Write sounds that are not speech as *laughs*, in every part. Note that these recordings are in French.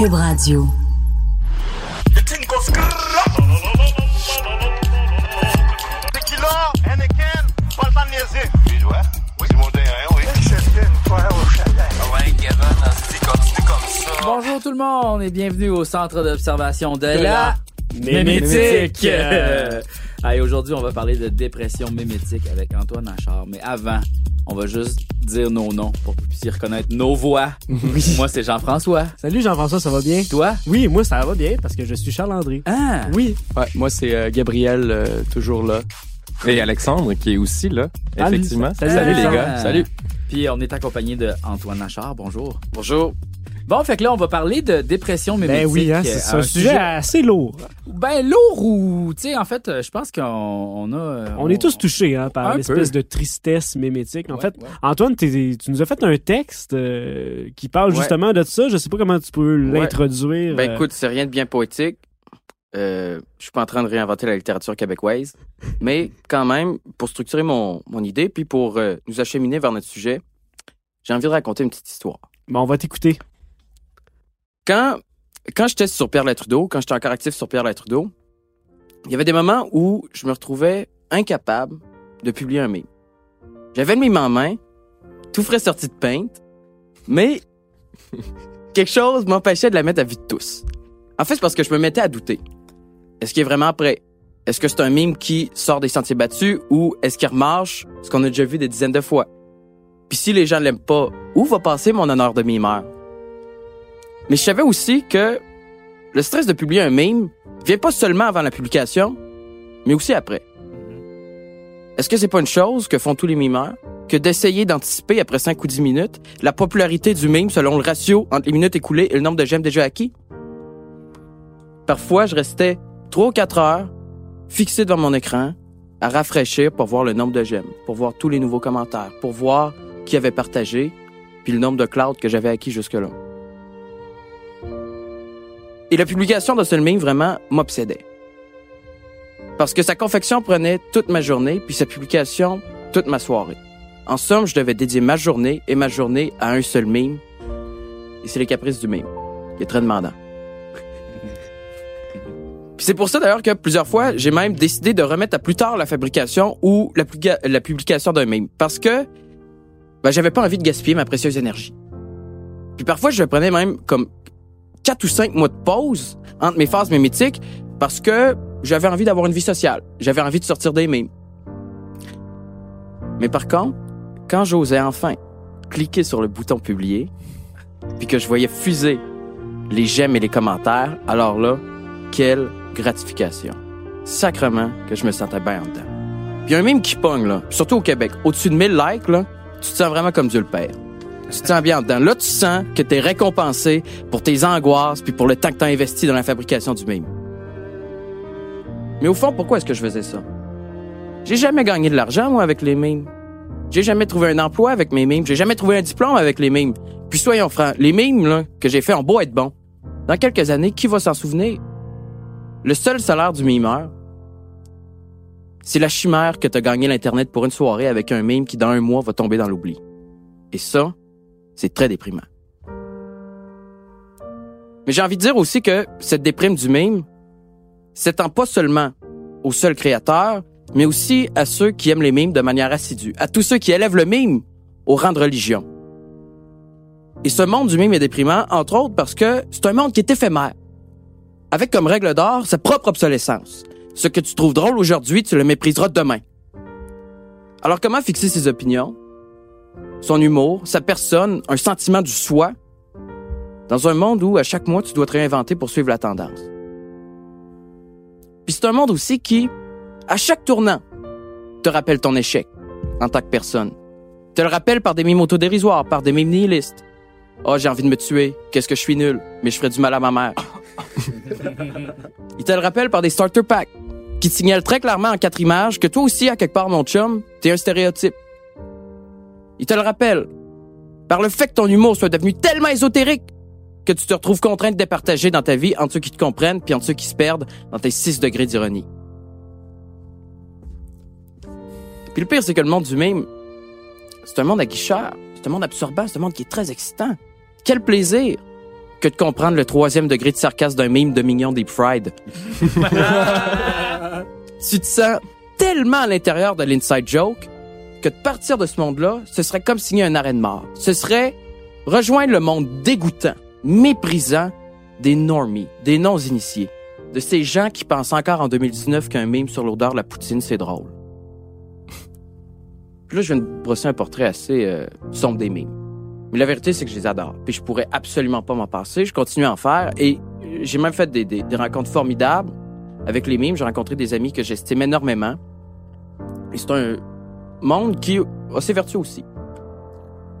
Cube Radio. Bonjour tout le monde et bienvenue au centre d'observation de, la, la mémétique. Euh, Allez, aujourd'hui, on va parler de dépression mémétique avec Antoine Achard. Mais avant, on va juste dire nos noms pour que vous puissiez reconnaître nos voix. *laughs* Moi, c'est Jean-François. Salut Jean-François, ça va bien? Toi? Oui, moi ça va bien parce que je suis Charles André. Ah! Oui. Ouais, moi, c'est euh, Gabriel, euh, toujours là. Et Alexandre, qui est aussi là, effectivement. Salut, Salut, les gars. Salut. Puis on est accompagné de Antoine Achard. Bonjour. Bonjour. Bon, fait que là, on va parler de dépression mémétique. Ben oui, hein, c'est c'est un, sujet assez lourd. Ben lourd ou... Tu sais, en fait, euh, je pense qu'on on a... euh, On est tous touchés hein, par l'espèce de tristesse mémétique. En Ouais, fait, ouais. Antoine, tu nous as fait un texte euh, qui parle Ouais. justement de ça. Je sais pas comment tu peux l'introduire. Ben euh, écoute, c'est rien de bien poétique. Euh, je suis pas en train de réinventer la littérature québécoise, *laughs* mais quand même, pour structurer mon, mon idée, puis pour euh, nous acheminer vers notre sujet, j'ai envie de raconter une petite histoire. ben, on va t'écouter. Quand, quand j'étais sur Pierre Trudeau, quand j'étais encore actif sur Pierre Trudeau, il y avait des moments où je me retrouvais incapable de publier un meme. J'avais le meme en main, tout frais sorti de peinte, mais *laughs* quelque chose m'empêchait de la mettre à vue de tous. En fait, c'est parce que je me mettais à douter. Est-ce qu'il est vraiment prêt? Est-ce que c'est un mime qui sort des sentiers battus ou est-ce qu'il remarche ce qu'on a déjà vu des dizaines de fois? Puis si les gens l'aiment pas, où va passer mon honneur de mimeur? Mais je savais aussi que le stress de publier un meme vient pas seulement avant la publication, mais aussi après. Est-ce que c'est pas une chose que font tous les mimeurs? Que d'essayer d'anticiper après 5 ou 10 minutes la popularité du meme selon le ratio entre les minutes écoulées et le nombre de j'aime déjà acquis? Parfois, je restais 3 ou 4 heures fixé devant mon écran à rafraîchir pour voir le nombre de j'aime, pour voir tous les nouveaux commentaires, pour voir qui avait partagé, puis le nombre de clouds que j'avais acquis jusque-là. Et la publication d'un seul meme vraiment m'obsédait. Parce que sa confection prenait toute ma journée, puis sa publication toute ma soirée. En somme, je devais dédier ma journée et ma journée à un seul meme. Et c'est les caprices du meme, qui est très demandant. *laughs* C'est pour ça d'ailleurs que plusieurs fois, j'ai même décidé de remettre à plus tard la fabrication ou la, la publication d'un meme. Parce que ben, j'avais pas envie de gaspiller ma précieuse énergie. Puis parfois, je prenais même comme quatre ou cinq mois de pause entre mes phases mémétiques parce que j'avais envie d'avoir une vie sociale. J'avais envie de sortir des mèmes. Mais par contre, quand j'osais enfin cliquer sur le bouton publier, puis que je voyais fuser les j'aime et les commentaires, alors là, quelle gratification. Sacrement que je me sentais bien en dedans. Puis un meme qui pogne, là, surtout au Québec, au-dessus de 1000 likes, là, tu te sens vraiment comme Dieu le Père. Tu te sens bien en dedans. Là, tu sens que tu es récompensé pour tes angoisses puis pour le temps que tu as investi dans la fabrication du meme. Mais au fond, pourquoi est-ce que je faisais ça? J'ai jamais gagné de l'argent, moi, avec les memes. J'ai jamais trouvé un emploi avec mes memes. J'ai jamais trouvé un diplôme avec les memes. Puis soyons francs, les memes là, que j'ai fait en beau être bon. Dans quelques années, qui va s'en souvenir? Le seul salaire du mimeur, c'est la chimère que t'as gagné l'Internet pour une soirée avec un meme qui, dans un mois, va tomber dans l'oubli. Et ça, c'est très déprimant. Mais j'ai envie de dire aussi que cette déprime du meme s'étend pas seulement au seul créateur, mais aussi à ceux qui aiment les mimes de manière assidue, à tous ceux qui élèvent le mime au rang de religion. Et ce monde du mime est déprimant, entre autres parce que c'est un monde qui est éphémère, avec comme règle d'or sa propre obsolescence. Ce que tu trouves drôle aujourd'hui, tu le mépriseras demain. Alors comment fixer ses opinions, son humour, sa personne, un sentiment du soi, dans un monde où à chaque mois tu dois te réinventer pour suivre la tendance? Puis c'est un monde aussi qui, à chaque tournant, te rappelle ton échec en tant que personne. Te le rappelle par des mimes autodérisoires, par des mimes nihilistes. Oh, j'ai envie de me tuer. Qu'est-ce que je suis nul. Mais je ferais du mal à ma mère. *laughs* Il te le rappelle par des starter packs qui te signalent très clairement en quatre images que toi aussi, à quelque part, mon chum, t'es un stéréotype. Il te le rappelle par le fait que ton humour soit devenu tellement ésotérique que tu te retrouves contraint de départager dans ta vie entre ceux qui te comprennent puis entre ceux qui se perdent dans tes 6 degrés d'ironie. Puis le pire, c'est que le monde du mime, c'est un monde aguicheur, c'est un monde absorbant, c'est un monde qui est très excitant. Quel plaisir que de comprendre le troisième degré de sarcasme d'un mime de Mignon Deep Fried. *laughs* tu te sens tellement à l'intérieur de l'inside joke que de partir de ce monde-là, ce serait comme signer un arrêt de mort. Ce serait rejoindre le monde dégoûtant, méprisant des normies, des non-initiés, de ces gens qui pensent encore en 2019 qu'un mime sur l'odeur de la poutine, c'est drôle. Puis là, je viens de brosser un portrait assez euh, sombre des mimes. Mais la vérité, c'est que je les adore. Puis je pourrais absolument pas m'en passer. Je continue à en faire. Et euh, j'ai même fait des, des- rencontres formidables avec les mimes. J'ai rencontré des amis que j'estime énormément. Et c'est un monde qui a ses vertus aussi.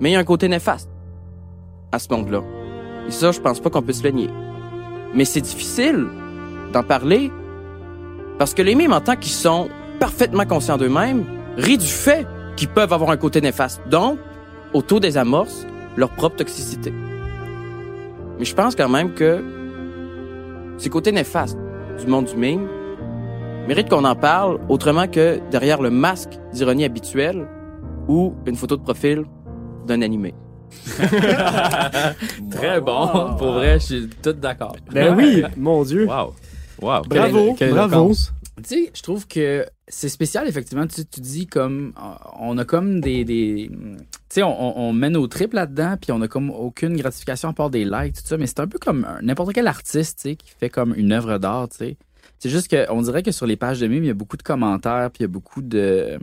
Mais il y a un côté néfaste à ce monde-là. Et ça, je pense pas qu'on peut se le. Mais c'est difficile d'en parler parce que les mimes, en tant qu'ils sont parfaitement conscients d'eux-mêmes, rient du fait qu'ils peuvent avoir un côté néfaste. Donc, auto-désamorcent leur propre toxicité. Mais je pense quand même que ces côtés néfastes du monde du mime méritent qu'on en parle autrement que derrière le masque d'ironie habituel ou une photo de profil d'un animé. *laughs* Très bon. Pour vrai, je suis tout d'accord. Ben oui, mon Dieu. Wow. Wow. Bravo, Quelle- quelle bravo. Tu sais, je trouve que c'est spécial, effectivement. Tu, tu dis comme. euh, On a comme des. des tu sais, on, on mène au trip là-dedans, puis on a comme aucune gratification à part des likes, tout ça. Mais c'est un peu comme n'importe quel artiste, tu sais, qui fait comme une œuvre d'art, tu sais. C'est juste qu'on dirait que sur les pages de mimes, il y a beaucoup de commentaires, puis il y a beaucoup de.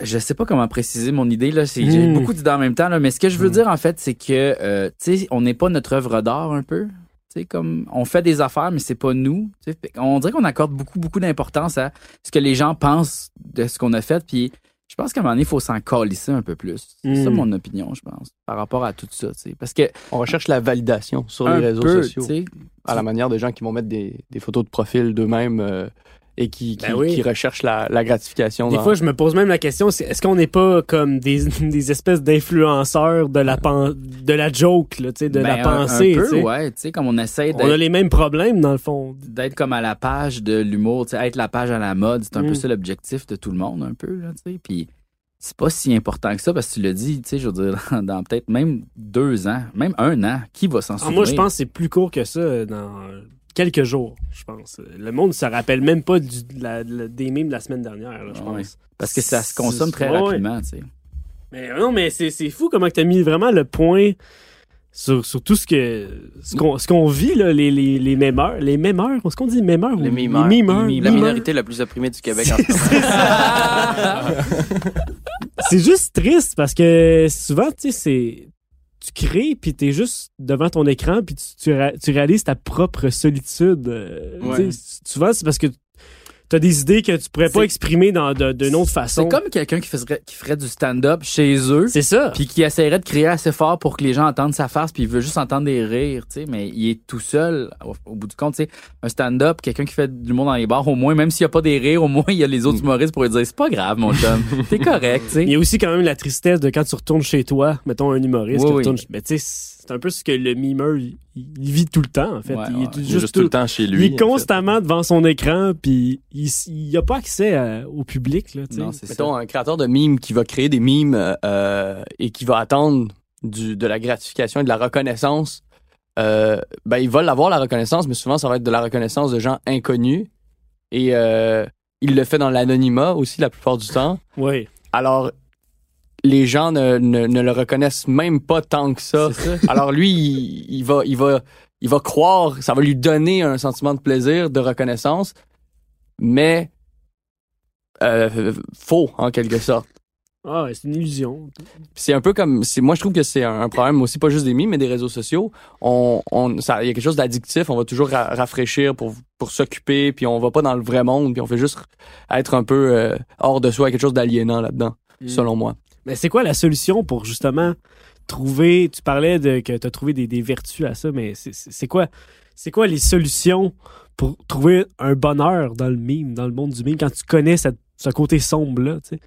Je sais pas comment préciser mon idée, là. C'est- J'ai Mm. beaucoup d'idées en même temps, là. Mais ce que je veux dire, en fait, c'est que, euh, tu sais, on n'est pas notre œuvre d'art un peu. Tu sais, comme on fait des affaires, mais c'est pas nous. Tu sais, fait on dirait qu'on accorde beaucoup, beaucoup d'importance à ce que les gens pensent de ce qu'on a fait. Puis je pense qu'à un moment donné, il faut s'en calisser un peu plus. C'est ça mon opinion, je pense, par rapport à tout ça. Parce que On recherche la validation sur les réseaux peu, sociaux. tu sais, À la manière des gens qui vont mettre des, des photos de profil d'eux-mêmes euh, et qui, qui, Ben oui. qui recherchent la, la gratification. Des dans- fois, je me pose même la question, est-ce qu'on n'est pas comme des, *laughs* des espèces d'influenceurs de la de la joke, là, tu sais, de ben, la un- pensée, Un, peu, ouais. Comme on essaie On a les mêmes problèmes, dans le fond. d'être comme à la page de l'humour, tu sais, être la page à la mode, c'est un Mm. peu ça l'objectif de tout le monde, un peu, là, tu sais. Puis c'est pas si important que ça, parce que tu l'as dit, tu sais, je veux dire, *laughs* dans, dans peut-être même deux ans, même un an, qui va s'en Ah, souvenir? moi, je pense que c'est plus court que ça euh, dans quelques jours, je pense. Le monde ne se rappelle même pas du, de la- de la- des mimes de la semaine dernière, là, je Ouais. pense. Parce que ça se consomme très Ouais, rapidement, tu sais. Mais non, mais c'est c'est fou comment tu as mis vraiment le point sur, sur tout ce que ce qu'on ce qu'on vit, là, les, les, les mémeurs. Les mémeurs, est-ce qu'on dit mémeurs? Les ou- mimeurs. Les mimeurs. La mimeurs. minorité la plus opprimée du Québec en ce moment. *laughs* c'est juste triste parce que souvent, tu sais, c'est. Tu crées, puis t'es juste devant ton écran, puis tu, tu, ré- tu réalises ta propre solitude. euh, Ouais. Souvent, c'est parce que t'as des idées que tu pourrais pas exprimer dans, d'une autre façon. C'est comme quelqu'un qui ferait, qui ferait du stand-up chez eux, C'est ça. puis qui essaierait de crier assez fort pour que les gens entendent sa face, puis il veut juste entendre des rires, tu sais, mais il est tout seul. Au, au bout du compte, tu sais, un stand-up, quelqu'un qui fait du monde dans les bars, au moins, même s'il n'y a pas des rires, au moins, il y a les autres humoristes pour lui dire, c'est pas grave, mon chum, *laughs* t'es correct, tu Il y sais. a aussi quand même la tristesse de quand tu retournes chez toi, mettons un humoriste Oui, qui oui. retourne. Mais tu sais, c'est un peu ce que le mimeur, il, il vit tout le temps, en fait. Ouais, il ouais. est Il juste tout le temps chez lui. Il est constamment devant son écran, puis il, il a pas accès à- au public, là. Non, c'est ça. Mettons, un créateur de mimes qui va créer des mimes euh, euh, et qui va attendre du, de la gratification et de la reconnaissance, euh, ben, il va l'avoir, la reconnaissance, mais souvent, ça va être de la reconnaissance de gens inconnus. Et euh, il le fait dans l'anonymat aussi la plupart du temps. Oui. Alors, les gens ne, ne, ne le reconnaissent même pas tant que ça. Ça. Alors lui, il, il va, il va, il va croire, ça va lui donner un sentiment de plaisir, de reconnaissance, mais euh, faux en quelque sorte. Ah, c'est une illusion. C'est un peu comme, moi je trouve que c'est un, un problème aussi pas juste des mimes, mais des réseaux sociaux. On, on, ça, il y a quelque chose d'addictif. On va toujours ra- rafraîchir pour pour s'occuper, puis on va pas dans le vrai monde, puis on fait juste être un peu euh, hors de soi, quelque chose d'aliénant là-dedans, selon moi. Mais c'est quoi la solution pour justement trouver. Tu parlais de que tu as trouvé des, des vertus à ça, mais c'est- quoi, c'est quoi les solutions pour trouver un bonheur dans le mime, dans le monde du mime, quand tu connais cette- ce côté sombre-là, tu sais?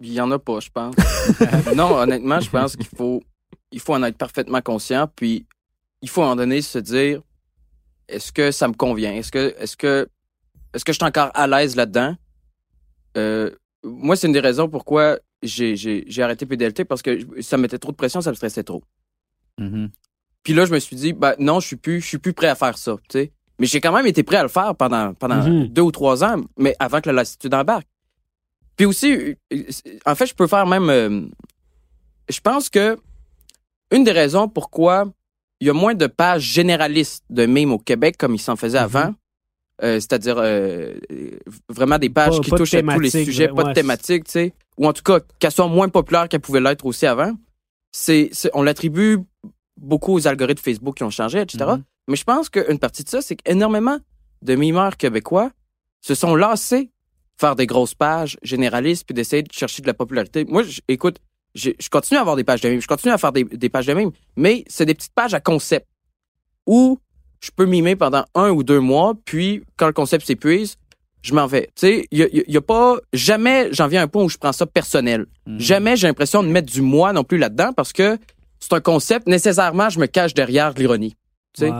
Il y en a pas, je pense. *laughs* non, honnêtement, je pense qu'il faut, il faut en être parfaitement conscient, puis il faut à un moment donné se dire, est-ce que ça me convient? Est-ce que, est-ce que, est-ce que je suis encore à l'aise là-dedans? Euh, moi, c'est une des raisons pourquoi j'ai, j'ai, j'ai arrêté PDLT parce que ça mettait trop de pression, ça me stressait trop. Mhm. Puis là, je me suis dit, bah non, je suis plus, je suis plus prêt à faire ça, tu sais. Mais j'ai quand même été prêt à le faire pendant, pendant Mhm. deux ou trois ans, mais avant que la lassitude embarque. Puis aussi, euh, euh, en fait, je peux faire même, euh, je pense que une des raisons pourquoi il y a moins de pages généralistes de mimes au Québec comme il s'en faisait Mhm. avant, euh, c'est-à-dire euh, vraiment des pages Pas- qui pas touchent à tous les sujets, ouais, pas de ouais, thématique, tu sais, ou en tout cas qu'elles soient moins populaires qu'elles pouvaient l'être aussi avant. C'est, on l'attribue beaucoup aux algorithmes Facebook qui ont changé, etc. Mhm. Mais je pense qu'une partie de ça, c'est qu'énormément de mimeurs québécois se sont lassés de faire des grosses pages généralistes puis d'essayer de chercher de la popularité. Moi, écoute, j'ai- je continue à avoir des pages de mimes, je continue à faire des, des pages de mimes, mais c'est des petites pages à concept où je peux mimer pendant un ou deux mois, puis quand le concept s'épuise, je m'en vais. Tu sais, il y a, y a pas jamais j'en viens à un point où je prends ça personnel. Mhm. Jamais j'ai l'impression de mettre du moi non plus là-dedans parce que c'est un concept nécessairement je me cache derrière de l'ironie. Tu sais,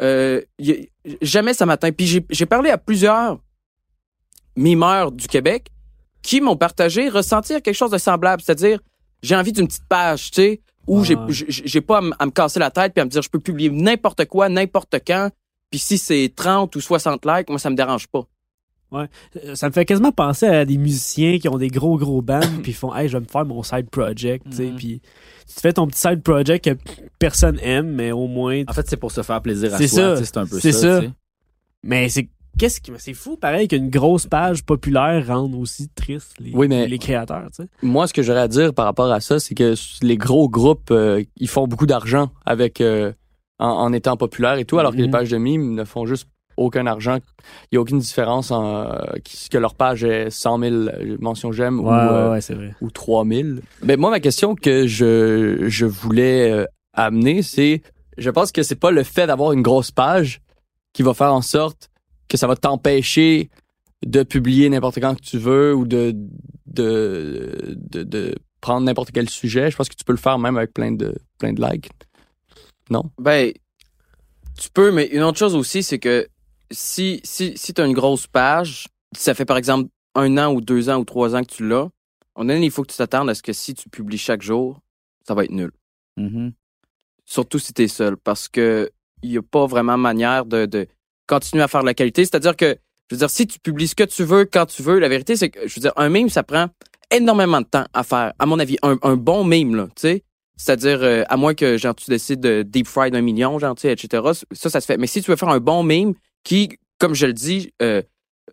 euh, y a- jamais ça m'atteint. Puis j'ai- j'ai parlé à plusieurs mimeurs du Québec qui m'ont partagé ressentir quelque chose de semblable, c'est-à-dire j'ai envie d'une petite page, tu sais, où j'ai j'ai j'ai pas à, m- à me casser la tête puis à me dire je peux publier n'importe quoi, n'importe quand. Puis si c'est 30 ou 60 likes, moi ça me dérange pas. Euh, Ça me fait quasiment penser à des musiciens qui ont des gros gros bands *coughs* puis ils font hey je vais me faire mon side project tu sais Mhm. puis tu te fais ton petit side project que personne aime mais au moins En fait, c'est pour se faire plaisir à C'est soi. ça. tu sais, C'est un peu ça. ça. mais c'est qu'est-ce qui c'est fou pareil qu'une grosse page populaire rende aussi triste les, Oui, mais- les créateurs tu sais Moi, ce que j'aurais à dire par rapport à ça, c'est que les gros groupes, euh, ils font beaucoup d'argent avec euh, en, en étant populaires et tout, alors que les Mhm. pages de mimes ne font juste aucun argent. Il n'y a aucune différence en euh, que leur page ait 100 000 mentions j'aime ou, euh, ouais c'est vrai ou 3000. Mais moi, ma question que je, je voulais euh, amener, c'est, je pense que c'est pas le fait d'avoir une grosse page qui va faire en sorte que ça va t'empêcher de publier n'importe quand que tu veux ou de, de, de, de prendre n'importe quel sujet. Je pense que tu peux le faire même avec plein de, plein de likes. Non? Ben, tu peux, mais une autre chose aussi, c'est que si, si, si tu as une grosse page, ça fait par exemple un an ou deux ans ou trois ans que tu l'as, on a il faut que tu t'attendes à ce que si tu publies chaque jour, ça va être nul. Mhm. Surtout si tu es seul, parce que il n'y a pas vraiment manière de, de continuer à faire de la qualité. C'est-à-dire que, je veux dire, si tu publies ce que tu veux, quand tu veux, la vérité, c'est que, je veux dire, un meme, ça prend énormément de temps à faire. À mon avis, un, un bon meme, là, tu sais. C'est-à-dire, euh, à moins que, genre, tu décides de deep fry d'un million, genre, tu sais, etc. Ça, ça se fait. Mais si tu veux faire un bon meme qui, comme je le dis, euh,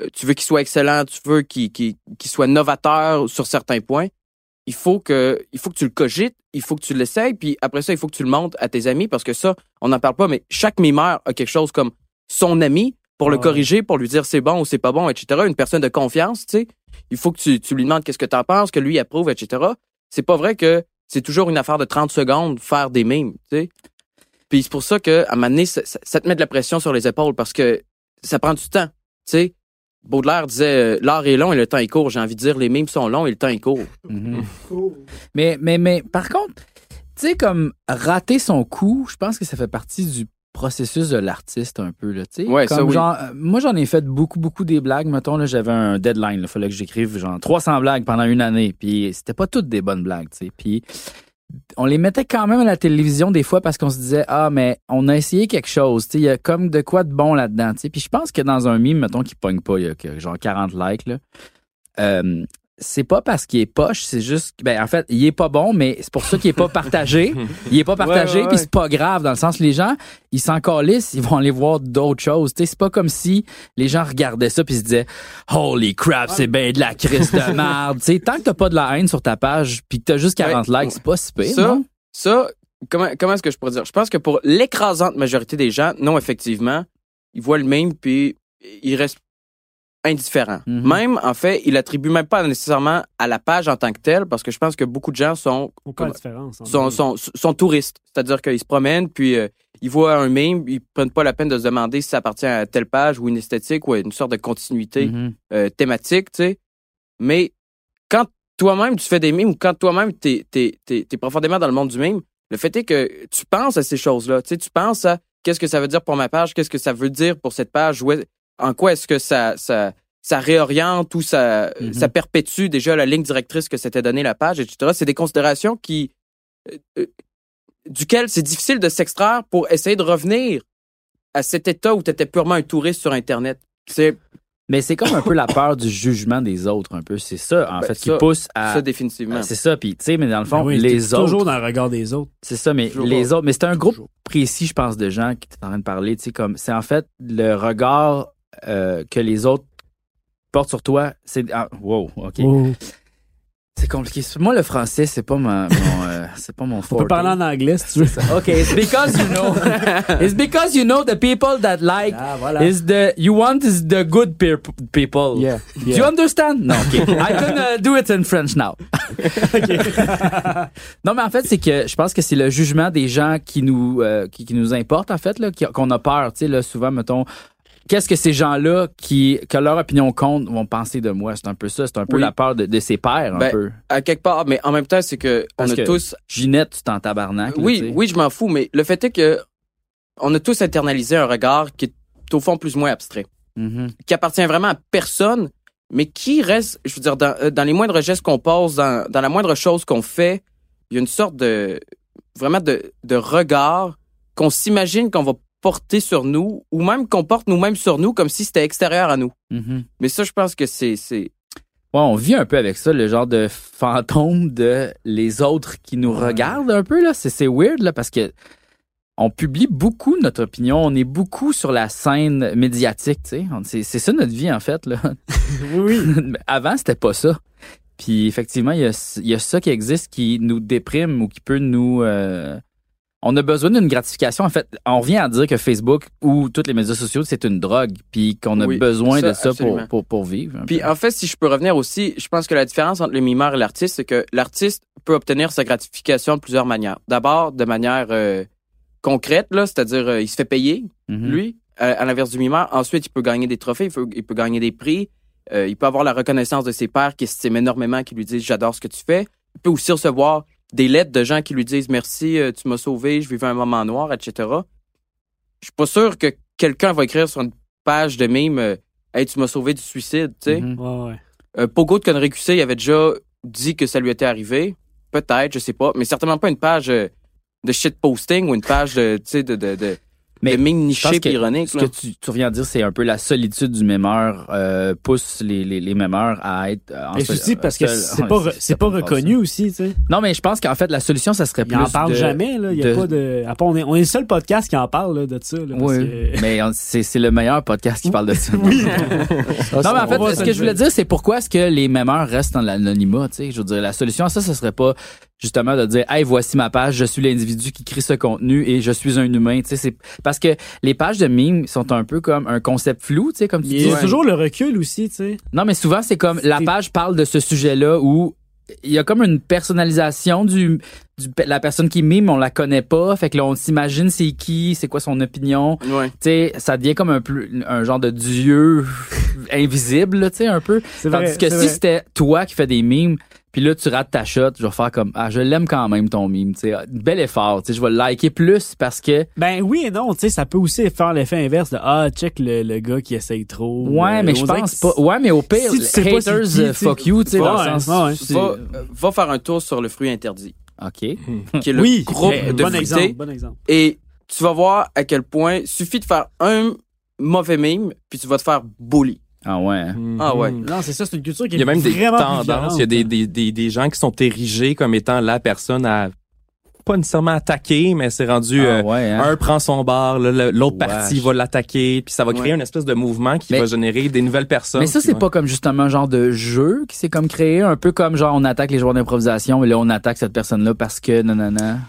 euh, tu veux qu'il soit excellent, tu veux qu'il soit novateur sur certains points, il faut que il faut que tu le cogites, il faut que tu l'essayes, puis après ça, il faut que tu le montres à tes amis parce que ça, on n'en parle pas, mais chaque mimeur a quelque chose comme son ami pour le Ouais. corriger, pour lui dire c'est bon ou c'est pas bon, etc. Une personne de confiance, tu sais. Il faut que tu, tu lui demandes qu'est-ce que tu en penses, que lui approuve, etc. C'est pas vrai que c'est toujours une affaire de 30 secondes faire des mimes, tu sais. Puis c'est pour ça que à un moment donné, ça, ça- ça te met de la pression sur les épaules parce que ça prend du temps, tu sais. Baudelaire disait euh, l'art est long et le temps est court. J'ai envie de dire les mimes sont longs et le temps est court. *laughs* Mhm. Mais, mais, mais, par contre, tu sais, comme rater son coup, je pense que ça fait partie du processus de l'artiste un peu, là, tu sais. Ouais, ça, Comme oui. genre, euh, moi, j'en ai fait beaucoup, beaucoup des blagues. Mettons, là, j'avais un deadline, il fallait que j'écrive genre 300 blagues pendant une année. Puis c'était pas toutes des bonnes blagues, tu sais. Puis on les mettait quand même à la télévision des fois parce qu'on se disait, ah, mais on a essayé quelque chose. Il y a comme de quoi de bon là-dedans. Puis je pense que dans un mime, mettons, qui pogne pas, il y a genre 40 likes, là. Euh, c'est pas parce qu'il est poche, c'est juste ben en fait, il est pas bon mais c'est pour ça qu'il est pas partagé. *laughs* Il est pas partagé Ouais, ouais, puis ouais. c'est pas grave dans le sens les gens, ils s'en calissent, ils vont aller voir d'autres choses, tu sais, c'est pas comme si les gens regardaient ça puis se disaient "Holy crap, c'est ben de la crise de *laughs* merde." tu sais, tant que t'as pas de la haine sur ta page puis que t'as juste 40 likes, c'est pas si pire, Ça, non? Ça, comment, comment est-ce que je pourrais dire? Je pense que pour l'écrasante majorité des gens, non, effectivement, ils voient le même puis ils restent indifférents. Mhm. Même, en fait, ils l'attribuent même pas nécessairement à la page en tant que telle parce que je pense que beaucoup de gens sont, comme- touristes. C'est-à-dire qu'ils se promènent puis euh, ils voient un meme, ils prennent pas la peine de se demander si ça appartient à telle page ou une esthétique ou à une sorte de continuité Mhm. euh, thématique, tu sais. Mais quand toi-même tu fais des mimes ou quand toi-même t'es t'es profondément dans le monde du mime, le fait est que tu penses à ces choses-là. Tu sais, tu penses à qu'est-ce que ça veut dire pour ma page, qu'est-ce que ça veut dire pour cette page, où est- en quoi est-ce que ça ça ça réoriente ou ça Mhm. ça perpétue déjà la ligne directrice que s'était donnée la page, etc. C'est des considérations qui euh, euh, duquel c'est difficile de s'extraire pour essayer de revenir à cet état où tu étais purement un touriste sur Internet. C'est Mais c'est comme un peu la *laughs* peur du jugement des autres, un peu. C'est ça, en Ben, fait, ça- qui pousse à. ça définitivement. C'est ça, puis tu sais, mais dans le fond, Ben oui, les autres. Toujours dans le regard des autres. C'est ça, mais Toujours les autres. Mais c'est un groupe Toujours. précis, je pense, de gens qui t'es en train de parler. Tu sais, comme c'est en fait le regard euh, que les autres portent sur toi. C'est ah, wow, ok. Oh. C'est compliqué. Moi, le français, c'est pas ma, mon, euh, c'est pas mon On forte. peut parler en anglais si tu veux. Okay, it's because you know. *laughs* it's because you know the people that like Ah, voilà. is the you want is the good peop- people. Yeah. Do you understand? Non, okay. I can uh, do it in French now. *laughs* *laughs* non, mais en fait, c'est que je pense que c'est le jugement des gens qui nous euh, qui, qui nous importe en fait là, qu'on a peur. Tu sais, là, souvent, mettons. Qu'est-ce que ces gens-là qui que leur opinion compte vont penser de moi? C'est un peu ça. C'est un peu Oui. la peur de, de ses pairs un Ben, peu. À quelque part, mais en même temps, c'est que Parce on a que tous. Ginette, tu t'en tabarnak. Oui, oui, je m'en fous, mais le fait est que on a tous internalisé un regard qui est au fond plus ou moins abstrait, Mhm. qui appartient vraiment à personne, mais qui reste, je veux dire, dans, euh, dans les moindres gestes qu'on pose, dans, dans la moindre chose qu'on fait, il y a une sorte de vraiment de, de regard qu'on s'imagine qu'on va porter sur nous, ou même qu'on porte nous-mêmes sur nous comme si c'était extérieur à nous. Mhm. Mais ça, je pense que c'est c'est Ouais, on vit un peu avec ça, le genre de fantôme de les autres qui nous regardent un peu là. C'est weird là parce que on publie beaucoup notre opinion, on est beaucoup sur la scène médiatique, tu sais. On- C'est c'est ça notre vie en fait là. *laughs* Oui, *laughs* Avant c'était pas ça. Puis effectivement il y a, y a ça qui existe qui nous déprime ou qui peut nous euh, on a besoin d'une gratification. En fait, on revient à dire que Facebook ou tous les médias sociaux, c'est une drogue, puis qu'on a Oui, besoin ça, de ça pour, absolument. pour, pour vivre. un Puis en fait, si je peux revenir aussi, je pense que la différence entre le mimeur et l'artiste, c'est que l'artiste peut obtenir sa gratification de plusieurs manières. D'abord, de manière euh, concrète, là, c'est-à-dire euh, il se fait payer, Mhm. lui, à, à l'inverse du mimeur. Ensuite, il peut gagner des trophées, il peut, il peut gagner des prix, euh, il peut avoir la reconnaissance de ses pairs qui estiment énormément, qui lui disent j'adore ce que tu fais. Il peut aussi recevoir des lettres de gens qui lui disent merci, euh, tu m'as sauvé, je vivais un moment noir, etc. Je suis pas sûr que quelqu'un va écrire sur une page de mime euh, Hey, tu m'as sauvé du suicide, tu sais. Ouais, ouais. Euh, Pogo de conneries QC, il avait déjà dit que ça lui était arrivé. Peut-être, je sais pas. Mais certainement pas une page de shitposting ou une page de, tu sais, de, de, de, Mais Je pense niché que ironique. Ce là. que tu, tu reviens de dire, c'est un peu la solitude du mémeur euh, pousse les, les, les mémeurs à être euh, en Mais sol- aussi parce que c'est pas, re- c'est pas reconnu aussi, tu sais. Non, mais je pense qu'en fait, la solution, ça serait Il plus. en parle de- jamais, là. Il y a de- pas de. à part, on, est, on est le seul podcast qui en parle, là, de ça, là. parce Oui, que- *laughs* mais c'est c'est le meilleur podcast qui parle de ça. *laughs* Oui. Non, mais en fait, ce que le je voulais dire, c'est pourquoi est-ce que les mémeurs restent dans l'anonymat, tu sais? Je veux dire, la solution à ça, ce serait pas justement de dire, hey, voici ma page, je suis l'individu qui crée ce contenu et je suis un humain, tu sais? C'est parce que les pages de mimes sont un peu comme un concept flou, tu sais, comme tu dis. toujours le recul aussi, tu sais. Non, mais souvent, c'est comme la page parle de ce sujet-là où il y a comme une personnalisation du, du la personne qui mime, on la connaît pas, fait que là on s'imagine c'est qui, c'est quoi son opinion. Ouais. Tu sais, ça devient comme un un genre de dieu *laughs* invisible, tu sais un peu. C'est Tandis vrai. que si c'était toi qui fais des mimes, puis là tu rates ta shot, je vais faire comme ah je l'aime quand même ton mime, tu sais, bel effort, tu sais, je vais le liker plus parce que Ben oui et non, tu sais, ça peut aussi faire l'effet inverse de Ah, check le, le gars qui essaye trop. ouais, Euh, mais on je pense pas. Ouais, mais au pire, Si tu sais haters qui, euh, sais. fuck you, tu sais dans Ouais, le sens. ouais, Va, euh, va faire un tour sur le fruit interdit, OK. qui est le Oui, groupe mais de bon exemple, bon exemple. Et tu vas voir à quel point suffit de faire un mauvais mime, puis tu vas te faire bully. Ah ouais. hein? Ah ouais. Non, c'est ça, c'est une culture qui est Il y a même des tendances, il y a des, des, des, des gens qui sont érigés comme étant la personne à pas nécessairement attaquer, mais c'est rendu Ah euh, ouais, hein? un prend son bar, l'autre partie va l'attaquer, puis ça va créer Ouais. une espèce de mouvement qui Mais- va générer des nouvelles personnes. Mais ça, c'est pas comme justement un genre de jeu qui s'est comme créé, un peu comme genre on attaque les joueurs d'improvisation, mais là on attaque cette personne-là parce que nanana.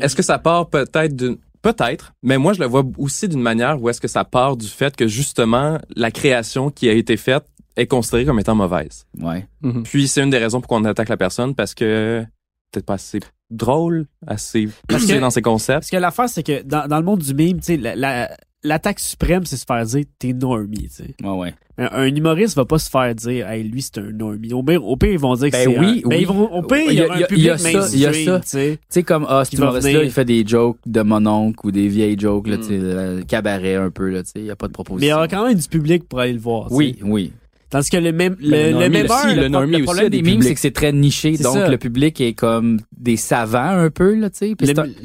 Est-ce que ça part peut-être d'une Peut-être, mais moi je le vois aussi d'une manière où est-ce que ça part du fait que justement la création qui a été faite est considérée comme étant mauvaise. Ouais. Puis c'est une des raisons pour qu'on attaque la personne parce que peut-être pas assez drôle, assez que- dans ses concepts. Parce que l'affaire, c'est que dans, dans le monde du mime, tu sais, la- la- l'attaque suprême, c'est se faire dire t'es normie, tu sais. Ouais, ouais. Un, un humoriste va pas se faire dire hey, lui c'est un normie. Au pire, au pire, ils vont dire que Ben c'est oui, un- ben oui. ils vont au pire, il y, a- un il y a public ça, il y a ça. tu sais. Tu sais, comme, ah, cet humoriste-là, il fait des jokes de mon oncle ou des vieilles jokes, là, Mm. tu sais, euh, cabaret un peu, là, tu sais, il y a pas de Mais il y proposition. aura quand même du public pour aller le voir. tu Oui, oui. Tandis que le même, le, Ben, le le aussi, le le, aussi problème des mimes, c'est que c'est très niché. Donc, ça. le public est comme des savants un peu, là, tu sais.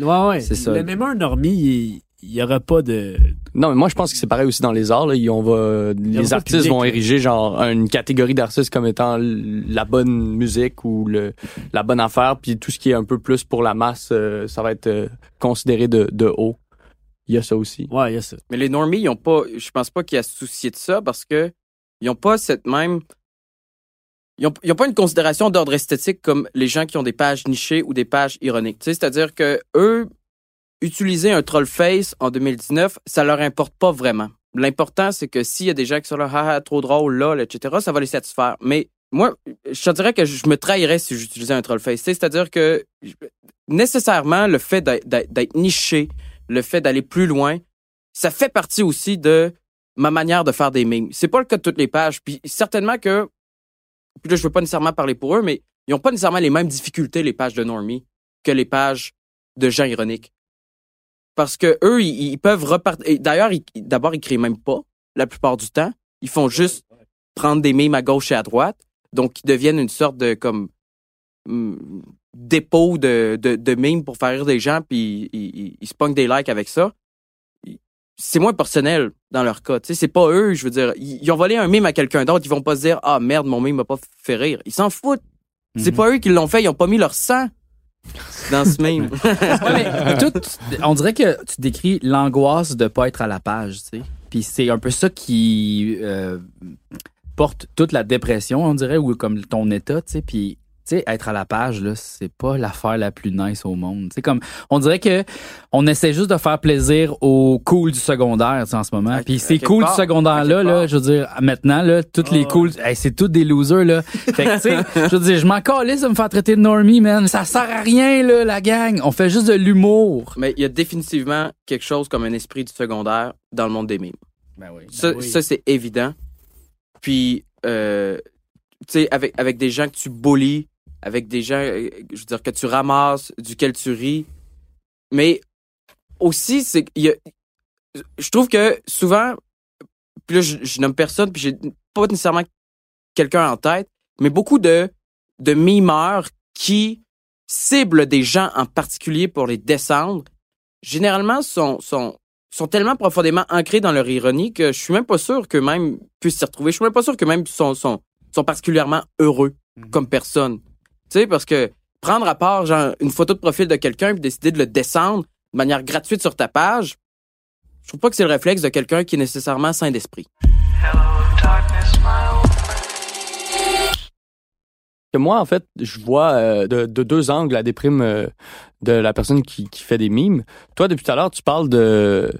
Ouais, ouais. c'est ça. Le même heure normie, il- y aura pas de, Non, mais moi, je pense que c'est pareil aussi dans les arts. Là. Ils- On va, les artistes public, vont ériger genre une catégorie d'artistes comme étant la bonne musique ou le, la bonne affaire. Puis tout ce qui est un peu plus pour la masse, euh, ça va être euh, considéré de, de haut. Il y a ça aussi. ouais, il y a ça. Mais les normies, ils ont pas, je pense pas qu'il y a soucier de ça parce que ils ont pas cette même, ils ont, ils ont pas une considération d'ordre esthétique comme les gens qui ont des pages nichées ou des pages ironiques. Tu sais, c'est-à-dire que eux, utiliser un troll face en 2019, ça leur importe pas vraiment. L'important, c'est que s'il y a des gens qui sont là, haha, trop drôle, lol, etc., ça va les satisfaire. Mais moi, je te dirais que je me trahirais si j'utilisais un troll face. C'est-à-dire que nécessairement, le fait d'être- niché, le fait d'aller plus loin, ça fait partie aussi de ma manière de faire des memes. C'est pas le cas de toutes les pages. Puis certainement que, puis là, je veux pas nécessairement parler pour eux, mais ils ont pas nécessairement les mêmes difficultés, les pages de normie, que les pages de gens ironiques. Parce que eux, ils, ils peuvent repartir. D'ailleurs, d'abord, ils créent même pas, la plupart du temps. Ils font juste prendre des memes à gauche et à droite. Donc, ils deviennent une sorte de, comme, hum, dépôt de, de, de memes pour faire rire des gens, puis ils, ils, ils se pognent des likes avec ça. C'est moins personnel dans leur cas. C'est pas eux, je veux dire. Ils, ils ont volé un meme à quelqu'un d'autre, ils vont pas se dire Ah merde, mon meme m'a pas fait rire. Ils s'en foutent. C'est Mhm. pas eux qui l'ont fait, ils ont pas mis leur sang dans ce *laughs* tout, on dirait que tu décris l'angoisse de pas être à la page, tu sais. C'est un peu ça qui euh, porte toute la dépression, on dirait, ou comme ton état, tu sais. Tu sais, être à la page là, c'est pas l'affaire la plus nice au monde. C'est comme, on dirait que on essaie juste de faire plaisir aux cool du secondaire, en ce moment. Puis ces cool du secondaire là, je veux dire, maintenant là, toutes les cool, hey, c'est tous des losers là. *laughs* Fait que tu sais, je veux dire, je m'en calisse de me faire traiter de normie, man. Ça sert à rien là, la gang. On fait juste de l'humour. Mais il y a définitivement quelque chose comme un esprit du secondaire dans le monde des memes. Ben oui. Ça, oui. ça c'est évident. Puis, euh, tu sais, avec, avec des gens que tu bullies, avec des gens, euh, je veux dire, que tu ramasses, duquel tu ris. Mais aussi, c'est qu'il y a, je trouve que souvent, puis là, je, je nomme personne, puis j'ai pas nécessairement quelqu'un en tête, mais beaucoup de, de mimeurs qui ciblent des gens en particulier pour les descendre, généralement sont, sont, sont tellement profondément ancrés dans leur ironie que je suis même pas sûr qu'eux-mêmes puissent s'y retrouver. Je suis même pas sûr qu'eux-mêmes sont, sont, sont particulièrement heureux comme personne. Tu sais, parce que prendre à part genre, une photo de profil de quelqu'un puis décider de le descendre de manière gratuite sur ta page, je trouve pas que c'est le réflexe de quelqu'un qui est nécessairement sain d'esprit. que moi, en fait, je vois euh, de, de deux angles la déprime euh, de la personne qui, qui fait des mimes. Toi, depuis tout à l'heure, tu parles de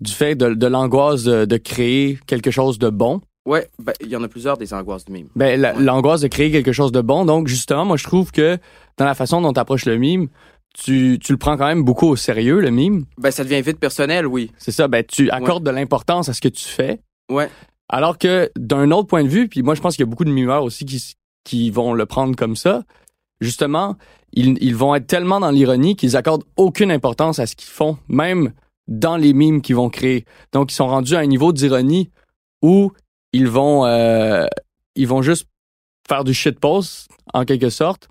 du fait de, de l'angoisse de, de créer quelque chose de bon. Ouais, ben, il y en a plusieurs des angoisses du mime. Ben, la- Ouais. l'angoisse de créer quelque chose de bon. Donc, justement, moi, je trouve que dans la façon dont tu approches le mime, tu, tu le prends quand même beaucoup au sérieux, le mime. Ben, ça devient vite personnel, oui. C'est ça, ben, tu accordes de l'importance à ce que tu fais. Ouais. Alors que d'un autre point de vue, puis moi je pense qu'il y a beaucoup de mimeurs aussi qui, qui vont le prendre comme ça, justement, ils, ils vont être tellement dans l'ironie qu'ils accordent aucune importance à ce qu'ils font, même dans les mimes qu'ils vont créer. Donc ils sont rendus à un niveau d'ironie où ils vont euh, ils vont juste faire du shitpost en quelque sorte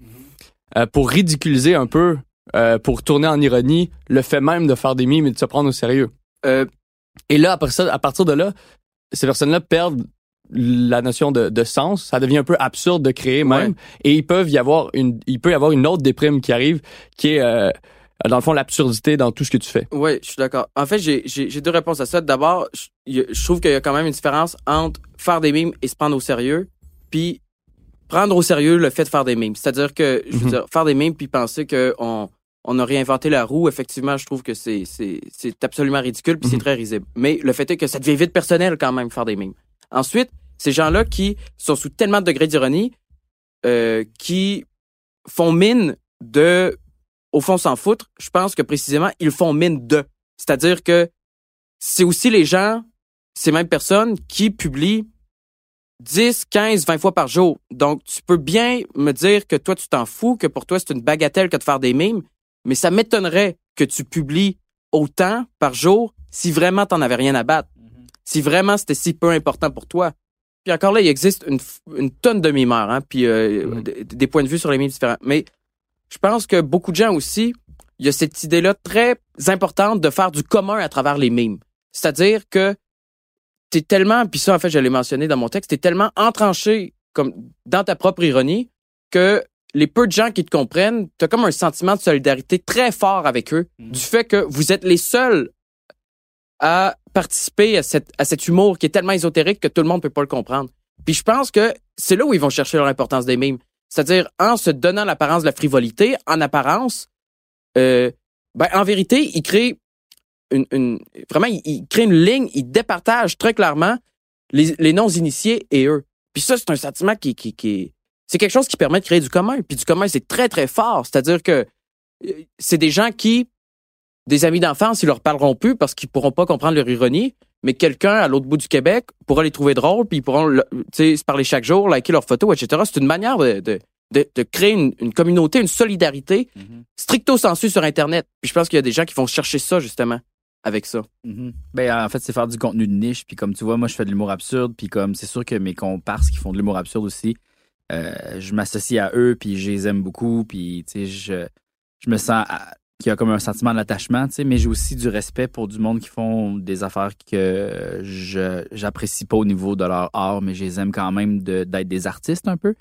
euh, pour ridiculiser un peu euh, pour tourner en ironie le fait même de faire des mimes et de se prendre au sérieux. Et là, après ça, à partir de là, ces personnes-là perdent la notion de, de sens. Ça devient un peu absurde de créer même. Et ils peuvent y avoir une, il peut y avoir une autre déprime qui arrive, qui est dans le fond l'absurdité dans tout ce que tu fais. Oui, je suis d'accord. En fait, j'ai- deux réponses à ça. D'abord, je, trouve qu'il y a quand même une différence entre faire des mimes et se prendre au sérieux, puis prendre au sérieux le fait de faire des mimes. C'est-à-dire que, je veux Mhm. dire, faire des mimes puis penser que on, a réinventé la roue, effectivement, je trouve que c'est absolument ridicule puis c'est Mhm. très risible. Mais le fait est que ça devient vite personnel quand même faire des mimes. Ensuite, ces gens-là qui sont sous tellement de degrés d'ironie, euh, qui font mine de au fond s'en foutre, je pense que précisément, ils font mine de. C'est-à-dire que c'est aussi les gens, ces mêmes personnes, qui publient 10, 15, 20 fois par jour. Donc, tu peux bien me dire que toi, tu t'en fous, que pour toi, c'est une bagatelle que de faire des mimes, mais ça m'étonnerait que tu publies autant par jour si vraiment t'en avais rien à battre. Si vraiment c'était si peu important pour toi. Puis encore là, il existe une, tonne de mimeurs, hein, puis euh, Mhm. d- des points de vue sur les mimes différents. Mais je pense que beaucoup de gens aussi, il y a cette idée-là très importante de faire du commun à travers les mimes. C'est-à-dire que t'es tellement, puis ça en fait je l'ai mentionné dans mon texte, t'es tellement entranché comme dans ta propre ironie que les peu de gens qui te comprennent, t'as comme un sentiment de solidarité très fort avec eux du fait que vous êtes les seuls à participer à, cette, à cet humour qui est tellement ésotérique que tout le monde peut pas le comprendre. Puis je pense que c'est là où ils vont chercher leur importance des mimes. C'est-à-dire en se donnant l'apparence de la frivolité, en apparence, euh, ben en vérité, ils créent une, une vraiment ils créent une ligne, ils départagent très clairement les, les non initiés et eux. Puis ça c'est un sentiment qui qui, qui c'est quelque chose qui permet de créer du commun. Puis du commun c'est très très fort. C'est-à-dire que euh, c'est des gens qui des amis d'enfance, ils leur parleront plus parce qu'ils pourront pas comprendre leur ironie, mais quelqu'un à l'autre bout du Québec pourra les trouver drôles, puis ils pourront se parler chaque jour, liker leurs photos, etc. C'est une manière de, de, de, de créer une, une communauté, une solidarité stricto sensu sur Internet. Puis je pense qu'il y a des gens qui vont chercher ça, justement, avec ça. Mhm. Ben en fait c'est faire du contenu de niche puis comme tu vois moi je fais de l'humour absurde puis comme c'est sûr que mes comparses qui font de l'humour absurde aussi euh, je m'associe à eux puis je les aime beaucoup puis tu sais je je me sens à- qu'il y a comme un sentiment d'attachement tu sais mais j'ai aussi du respect pour du monde qui font des affaires que je j'apprécie pas au niveau de leur art mais je les aime quand même d'être des artistes un peu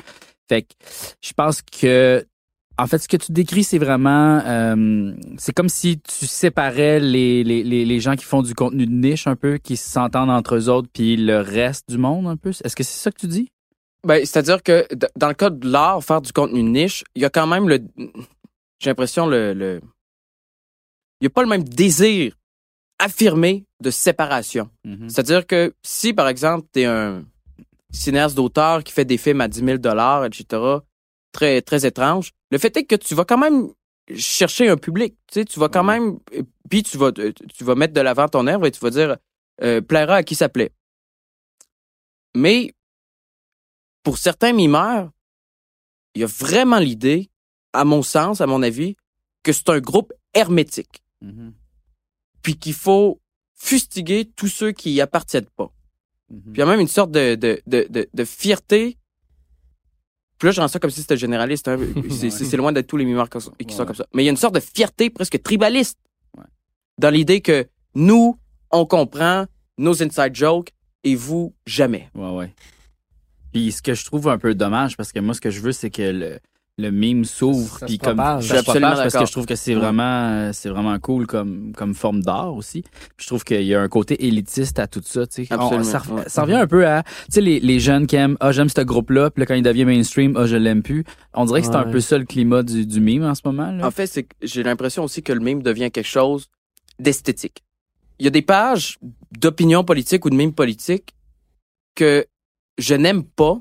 fait que je pense que en fait, ce que tu décris, c'est vraiment, euh, c'est comme si tu séparais les, les, les, gens qui font du contenu de niche un peu, qui s'entendent entre eux autres, puis le reste du monde un peu. Est-ce que c'est ça que tu dis? Ben, c'est-à-dire que dans le cas de l'art, faire du contenu de niche, il y a quand même le. J'ai l'impression le. le il n'y a pas le même désir affirmé de séparation. C'est-à-dire que si, par exemple, tu es un cinéaste d'auteur qui fait des films à 10 000 etc., très, très étrange, le fait est que tu vas quand même chercher un public. Tu sais, tu vas quand même... Puis tu vas, euh, tu vas mettre de l'avant ton œuvre et tu vas dire euh, plaira à qui ça plaît. Mais pour certains mimeurs, il y a vraiment l'idée, à mon sens, à mon avis, que c'est un groupe hermétique puis qu'il faut fustiguer tous ceux qui y appartiennent pas. Puis il y a même une sorte de, de, de, de, de fierté. Puis là, je rends ça comme si c'était généraliste. hein. *laughs* C'est loin d'être tous les mimeurs qui sont, qui sont Ouais. comme ça. Mais il y a une sorte de fierté presque tribaliste Ouais. dans l'idée que nous, on comprend nos inside jokes et vous, jamais. Ouais, ouais. Puis ce que je trouve un peu dommage, parce que moi, ce que je veux, c'est que le, le meme s'ouvre, puis comme propage. Je ça suis absolument parce que je trouve que c'est vraiment, euh, c'est vraiment cool comme, comme forme d'art aussi. Puis je trouve qu'il y a un côté élitiste à tout ça, tu sais. On- ça, re- ouais. ça revient un peu à, tu sais, les, les jeunes qui aiment, ah, j'aime ce groupe-là, puis là, quand il devient mainstream, ah, je l'aime plus. On dirait que c'est un peu ça le climat du, du meme en ce moment, là. En fait, c'est que j'ai l'impression aussi que le meme devient quelque chose d'esthétique. Il y a des pages d'opinion politique ou de meme politique que je n'aime pas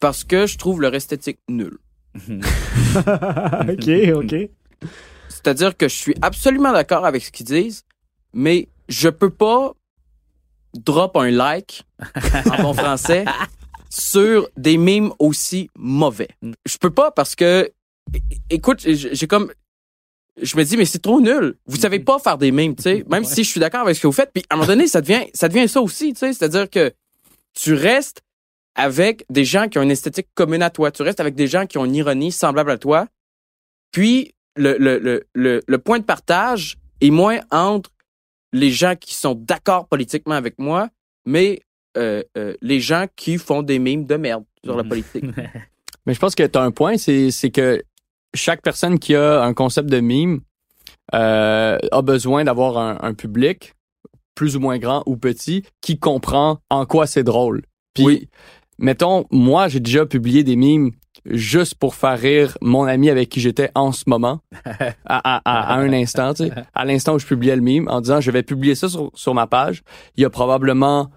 parce que je trouve leur esthétique nulle. *laughs* ok, ok. C'est-à-dire que je suis absolument d'accord avec ce qu'ils disent, mais je peux pas drop un like *laughs* en bon français sur des memes aussi mauvais. Je peux pas parce que écoute, j'ai comme je me dis mais c'est trop nul. Vous savez pas faire des memes, tu sais, même si je suis d'accord avec ce que vous faites, puis à un moment donné ça devient ça devient ça aussi, tu sais, c'est-à-dire que tu restes avec des gens qui ont une esthétique commune à toi, tu restes avec des gens qui ont une ironie semblable à toi. Puis le, le, le, le, le point de partage est moins entre les gens qui sont d'accord politiquement avec moi, mais euh, euh, les gens qui font des mimes de merde sur la Mhm. politique. *laughs* Mais je pense que tu as un point, c'est c'est que chaque personne qui a un concept de mime euh, a besoin d'avoir un, un public plus ou moins grand ou petit qui comprend en quoi c'est drôle. Puis, Oui. Mettons, moi, j'ai déjà publié des mimes juste pour faire rire mon ami avec qui j'étais en ce moment, *laughs* à, à, à, à un instant, tu sais. À l'instant où je publiais le mime, en disant, je vais publier ça sur, sur ma page. Il y a probablement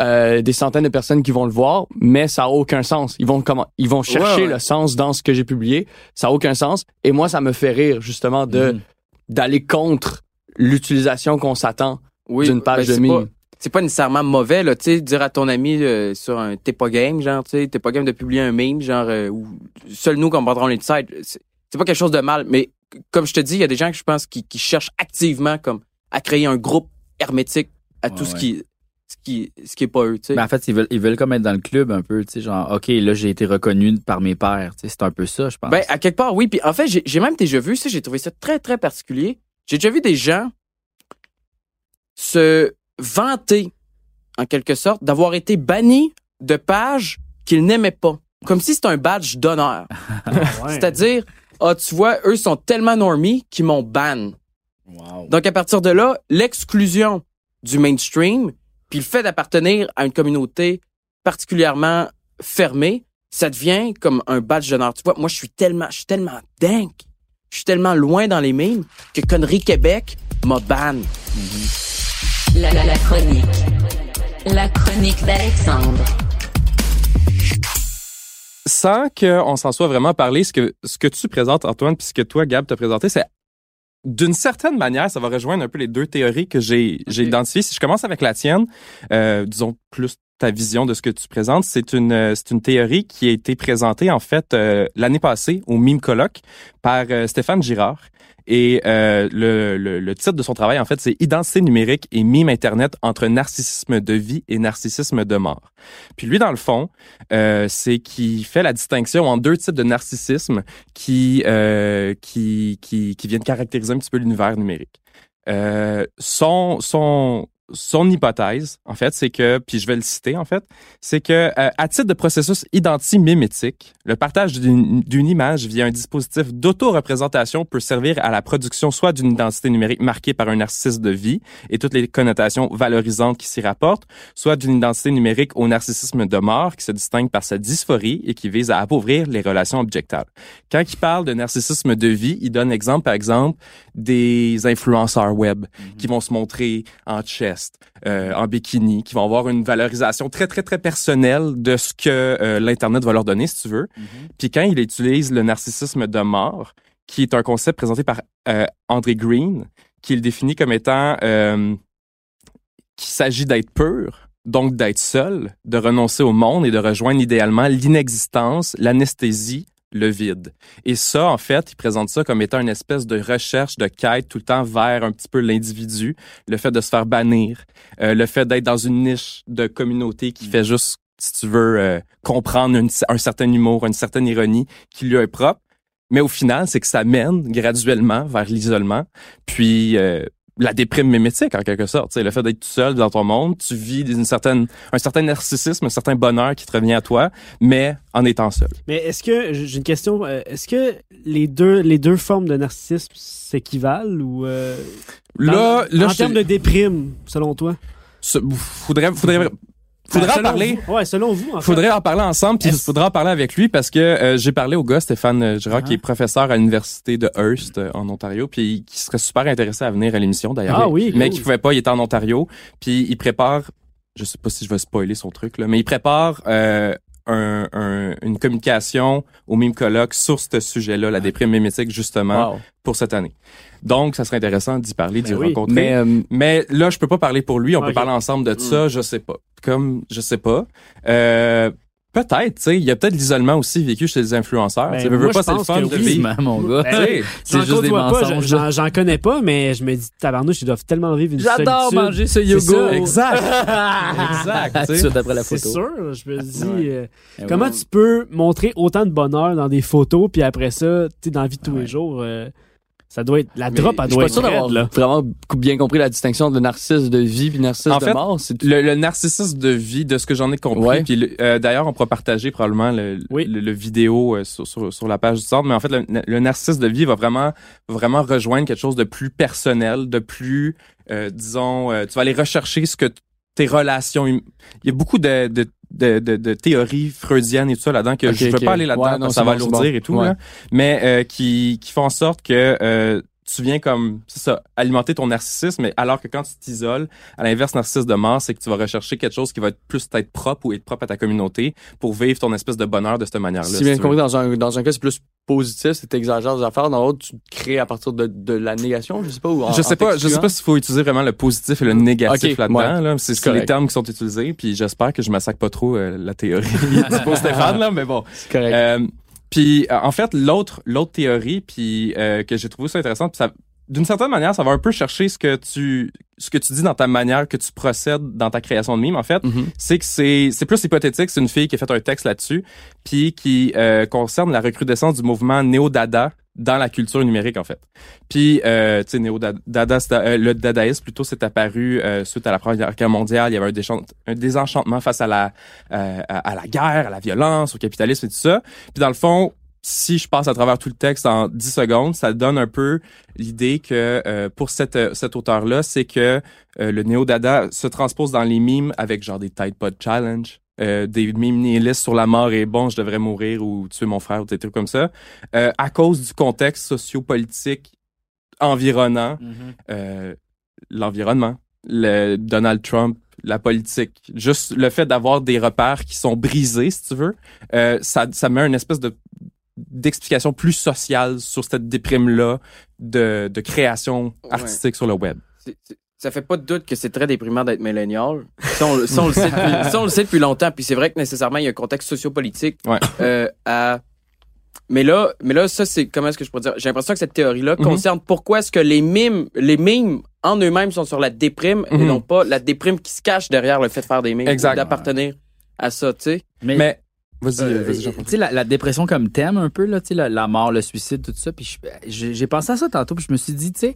euh, des centaines de personnes qui vont le voir, mais ça a aucun sens. Ils vont comment ils vont chercher Ouais, ouais. le sens dans ce que j'ai publié. Ça a aucun sens. Et moi, ça me fait rire justement de Mhm. d'aller contre l'utilisation qu'on s'attend Oui, d'une page ben, de c'est mime. C'est pas nécessairement mauvais, là, tu sais, dire à ton ami euh, sur un t'es pas game, genre, tu sais, t'es pas game de publier un meme, genre, euh, où seul nous comprendrons l'inside. C'est pas quelque chose de mal, mais comme je te dis, il y a des gens que je pense qui, qui cherchent activement comme à créer un groupe hermétique à tout Ouais, ce qui. ce qui, ce qui est pas eux, tu sais. Ben, en fait, ils veulent, ils veulent comme être dans le club un peu, tu sais, genre, OK, là, j'ai été reconnu par mes pairs. Tu sais, c'est un peu ça, je pense. Ben, à quelque part, oui. Puis en fait, j'ai j'ai même déjà vu ça, j'ai trouvé ça très, très particulier. J'ai déjà vu des gens se vanter, en quelque sorte, d'avoir été bannis de pages qu'ils n'aimaient pas. Comme si c'était un badge d'honneur. *laughs* Ouais. C'est-à-dire, ah, tu vois, eux sont tellement normies qu'ils m'ont ban. Wow. Donc, à partir de là, l'exclusion du mainstream, puis le fait d'appartenir à une communauté particulièrement fermée, ça devient comme un badge d'honneur. Tu vois, moi, je suis tellement, je suis tellement dingue. Je suis tellement loin dans les mimes que Connerie Québec m'a ban. La, la, la chronique. La chronique d'Alexandre. sans qu'on s'en soit vraiment parlé, ce que, ce que tu présentes, Antoine, puis ce que toi, Gab, t'as présenté, c'est d'une certaine manière, ça va rejoindre un peu les deux théories que j'ai identifiées. Si je commence avec la tienne, euh, disons plus ta vision de ce que tu présentes, c'est une euh, c'est une théorie qui a été présentée en fait euh, l'année passée au Mime Colloque par euh, Stéphane Girard. Et euh, le, le, le titre de son travail, en fait, c'est Identité numérique et mime Internet entre narcissisme de vie et narcissisme de mort. Puis lui, dans le fond, euh, c'est qu'il fait la distinction en deux types de narcissisme qui, euh, qui, qui, qui viennent caractériser un petit peu l'univers numérique. Euh, son, son, son hypothèse, en fait, c'est que, puis je vais le citer, en fait, c'est que euh, à titre de processus identimimétique, le partage d'une image via un dispositif d'auto-représentation peut servir à la production soit d'une identité numérique marquée par un narcissisme de vie et toutes les connotations valorisantes qui s'y rapportent, soit d'une identité numérique au narcissisme de mort qui se distingue par sa dysphorie et qui vise à appauvrir les relations objectables. Quand il parle de narcissisme de vie, il donne exemple, par exemple, des influenceurs web qui vont se montrer en euh, en bikini, qui vont avoir une valorisation très, très, très personnelle de ce que euh, l'Internet va leur donner, si tu veux. Puis quand il utilise le narcissisme de mort, qui est un concept présenté par euh, André Green, qui le définit comme étant euh, qu'il s'agit d'être pur, donc d'être seul, de renoncer au monde et de rejoindre idéalement l'inexistence, l'anesthésie, le vide. Et ça, en fait, il présente ça comme étant une espèce de recherche, de quête tout le temps vers un petit peu l'individu, le fait de se faire bannir, euh, le fait d'être dans une niche de communauté qui fait juste, si tu veux, euh, comprendre un certain humour, une certaine ironie qui lui est propre. Mais au final, c'est que ça mène graduellement vers l'isolement, puis euh, la déprime mimétique en quelque sorte. Tu sais, le fait d'être tout seul dans ton monde, tu vis d'une certaine, un certain narcissisme, un certain bonheur qui te revient à toi, mais en étant seul. Mais est-ce que, j'ai une question, euh, est-ce que les deux, les deux formes de narcissisme s'équivalent ou. euh, Là, dans- là, en termes de déprime, selon toi? Faudrait, faudrait, *laughs* faudrait Ben, en parler. vous- ouais, selon vous, en fait. Faudrait en parler ensemble, puis faudra en parler avec lui parce que euh, j'ai parlé au gars Stéphane euh, Girard, Ah. qui est professeur à l'université de Hearst euh, en Ontario, puis qui serait super intéressé à venir à l'émission d'ailleurs. Ah oui, mais cool. qui pouvait pas, il est en Ontario, puis il prépare, je sais pas si je vais spoiler son truc là, mais il prépare euh, un, un- une communication au même colloque sur ce sujet-là, la déprime mimétique justement Wow. pour cette année. Donc, ça serait intéressant d'y parler, d'y Ben oui. rencontrer. Mais euh, Mais là, je peux pas parler pour lui. On peut parler ensemble de ça. Je sais pas. Comme, je sais pas. Euh, peut-être, tu sais. Il y a peut-être l'isolement aussi vécu chez les influenceurs. Ben, tu veux, pas, c'est le fun de oui. vivre. Mon gars. Ben, Tu sais, C'est juste des mensonges. j'en- J'en connais pas, mais je me dis, tabarnouche, ils doivent tellement vivre une J'adore solitude. manger ce C'est yoga. ça, Exact. *laughs* exact. Tout tu de sais. suite après la C'est photo. sûr, je me dis, Ouais. euh, Eh comment ouais. tu peux montrer autant de bonheur dans des photos, puis après ça, tu sais, dans la vie de tous Ouais. les jours, euh, ça doit être, la mais drop, elle doit être raide, là. vraiment bien compris la distinction de narcisse de vie puis narcisse En de fait, mort. C'est Le, le narcissisme de vie, de ce que j'en ai compris. Ouais. Puis euh, d'ailleurs, on pourra partager probablement le, Oui. le, le vidéo euh, sur, sur, sur la page du centre. Mais en fait, le, le narcissisme de vie va vraiment, vraiment rejoindre quelque chose de plus personnel, de plus, euh, disons, euh, tu vas aller rechercher ce que tes relations. hum- Il y a beaucoup de, de, de, de, théories freudiennes et tout ça là-dedans que Ok, je veux pas aller là-dedans Ouais, non, ça va bon. et tout Ouais. là. Mais euh, qui, qui font en sorte que euh, tu viens comme, c'est ça, alimenter ton narcissisme, mais alors que quand tu t'isoles, à l'inverse, narcissisme de mort, c'est que tu vas rechercher quelque chose qui va être plus être propre ou être propre à ta communauté pour vivre ton espèce de bonheur de cette manière-là. si si bien compris, dans un, dans un cas, c'est plus positif, c'est exagères des affaires. Dans l'autre, tu crées à partir de, de la négation, je sais pas. Ou en- je sais pas, je sais pas s'il faut utiliser vraiment le positif et le négatif Ok, là-dedans. ouais. Là. C'est les termes qui sont utilisés, puis j'espère que je massacre pas trop euh, la théorie *laughs* du Stéphane là, mais bon. C'est correct. Euh, puis euh, en fait, l'autre l'autre théorie puis euh, que j'ai trouvé ça intéressant, puis ça d'une certaine manière, ça va un peu chercher ce que tu ce que tu dis dans ta manière que tu procèdes dans ta création de mime, en fait, Mhm. c'est que c'est c'est plus hypothétique. C'est une fille qui a fait un texte là-dessus, puis qui euh, concerne la recrudescence du mouvement néo-dada dans la culture numérique, en fait. Puis, euh, tu sais, néo-dada, c'est- euh, le dadaïsme, plutôt, c'est apparu euh, suite à la Première Guerre mondiale. Il y avait un, désenchantement face à la, euh, à, à la guerre, à la violence, au capitalisme et tout ça. Puis, dans le fond, si je passe à travers tout le texte en 10 secondes, ça donne un peu l'idée que euh, pour cette, euh, cet auteur-là, c'est que euh, le néo-dada se transpose dans les mimes avec genre des Tide Pod Challenge, euh, des mimes nihilistes sur la mort et bon, je devrais mourir ou tuer mon frère ou des trucs comme ça, euh, à cause du contexte socio-politique environnant euh, l'environnement, le Donald Trump, la politique, juste le fait d'avoir des repères qui sont brisés, si tu veux, euh, ça, ça met une espèce de d'explication plus sociale sur cette déprime-là de, de création artistique sur le web. Ça fait pas de doute que c'est très déprimant d'être millénial. Ça, on, le- ça, on le sait depuis, ça, on le sait depuis longtemps. Puis c'est vrai que nécessairement, il y a un contexte sociopolitique Ouais. euh, à... Mais là, mais là, ça, c'est... Comment est-ce que je pourrais dire? J'ai l'impression que cette théorie-là Mhm. concerne pourquoi est-ce que les mimes, les mimes en eux-mêmes sont sur la déprime et Mhm. non pas la déprime qui se cache derrière le fait de faire des mimes. D'appartenir à ça, tu sais. Mais, Mais, vas-y, euh, vas-y, tu sais, la, la dépression comme thème, un peu, là, tu sais, la, la mort, le suicide, tout ça. Puis j'ai pensé à ça tantôt, puis je me suis dit, tu sais,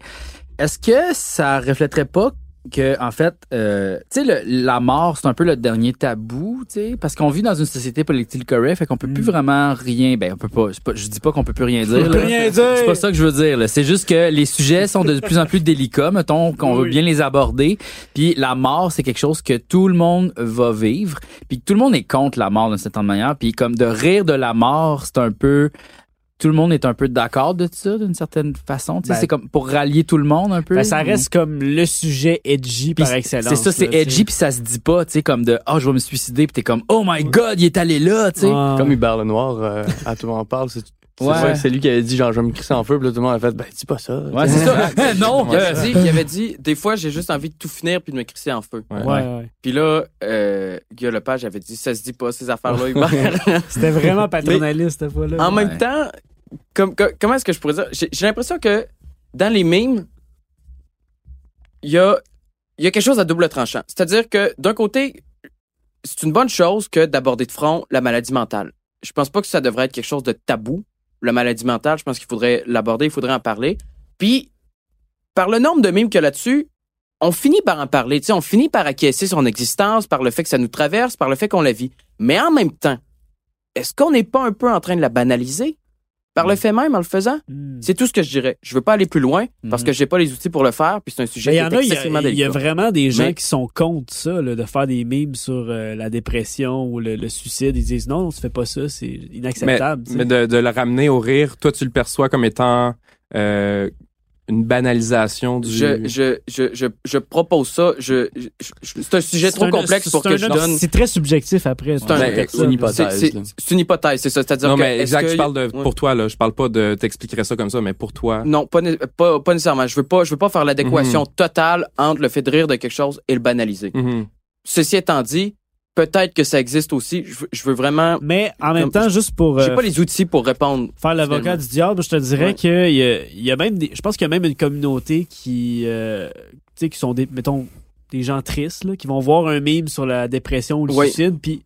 est-ce que ça reflèterait pas que, en fait, euh, tu sais, la mort, c'est un peu le dernier tabou, tu sais, parce qu'on vit dans une société politique correcte, fait qu'on peut plus vraiment rien, ben, on peut pas, je dis pas qu'on peut plus rien dire, On peut rien dire. C'est pas ça que je veux dire. là. C'est juste que les sujets sont de plus en plus délicats, mettons, qu'on veut bien les aborder. Puis la mort, c'est quelque chose que tout le monde va vivre. Puis tout le monde est contre la mort d'une certaine manière. Puis comme de rire de la mort, c'est un peu... Tout le monde est un peu d'accord de ça, d'une certaine façon. Tu sais, Ben- c'est comme pour rallier tout le monde un peu. Ben, ça reste comme le sujet edgy Puis par excellence. C'est ça, c'est edgy, puis ça se dit pas, tu sais, comme de « Oh, je vais me suicider », puis t'es comme « Oh my God, il est allé là », tu sais. Ouais. Comme Hubert Lenoir, euh, à tout le monde en parle, c'est c'est Ouais. c'est lui qui avait dit genre je vais me crisser en feu, puis là tout le monde a fait ben dis pas ça. Ouais, c'est ça. *laughs* non, Il avait, dit, il avait dit, des fois, j'ai juste envie de tout finir puis de me crisser en feu. Ouais. Ouais, ouais. Puis là, euh, Guillaume Lepage avait dit, ça se dit pas, ces affaires-là, Hubert. *laughs* C'était vraiment paternaliste cette fois-là. En Ouais. même temps, comme, comme- comment est-ce que je pourrais dire? J'ai j'ai l'impression que dans les mimes, il y a, il y a quelque chose à double tranchant. C'est-à-dire que d'un côté, c'est une bonne chose que d'aborder de front la maladie mentale. Je pense pas que ça devrait être quelque chose de tabou, la maladie mentale. Je pense qu'il faudrait l'aborder, il faudrait en parler. Puis, par le nombre de mimes qu'il y a là-dessus, on finit par en parler. Tu sais, on finit par acquiescer son existence, par le fait que ça nous traverse, par le fait qu'on la vit. Mais en même temps, est-ce qu'on n'est pas un peu en train de la banaliser? Par le fait même, en le faisant? Hmm. C'est tout ce que je dirais. Je veux pas aller plus loin parce que j'ai pas les outils pour le faire, puis c'est un sujet Mais qui il y est a, il y y vraiment des gens Mais- qui sont contre ça, là, de faire des mimes sur euh, la dépression ou le, le suicide. Ils disent non, on se fait pas ça, c'est inacceptable. tu mais de, de le ramener au rire, toi, tu le perçois comme étant euh, une banalisation du... Je, je, je, je, je propose ça. Je, je- je- c'est un sujet trop un- complexe pour que un- je donne. C'est très subjectif après. C'est un- Ouais, Ben, une hypothèse. C'est une hypothèse, c'est ça. C'est-à-dire non, que. mais exact, que- je parle de, pour toi, là. Je parle pas de t'expliquerais ça comme ça, mais pour toi. Non, pas, pas nécessairement. Je veux pas, je veux pas faire l'adéquation Mhm. totale entre le fait de rire de quelque chose et le banaliser. Mhm. Ceci étant dit, peut-être que ça existe aussi. Je veux, je veux vraiment. Mais en même temps, juste pour J'ai euh, pas les outils pour répondre. faire l'avocat du diable, je te dirais Ouais. qu'il y a, il y a même des, je pense qu'il y a même une communauté qui, euh, tu sais, qui sont des, mettons, des gens tristes, là, qui vont voir un meme sur la dépression ou le suicide, puis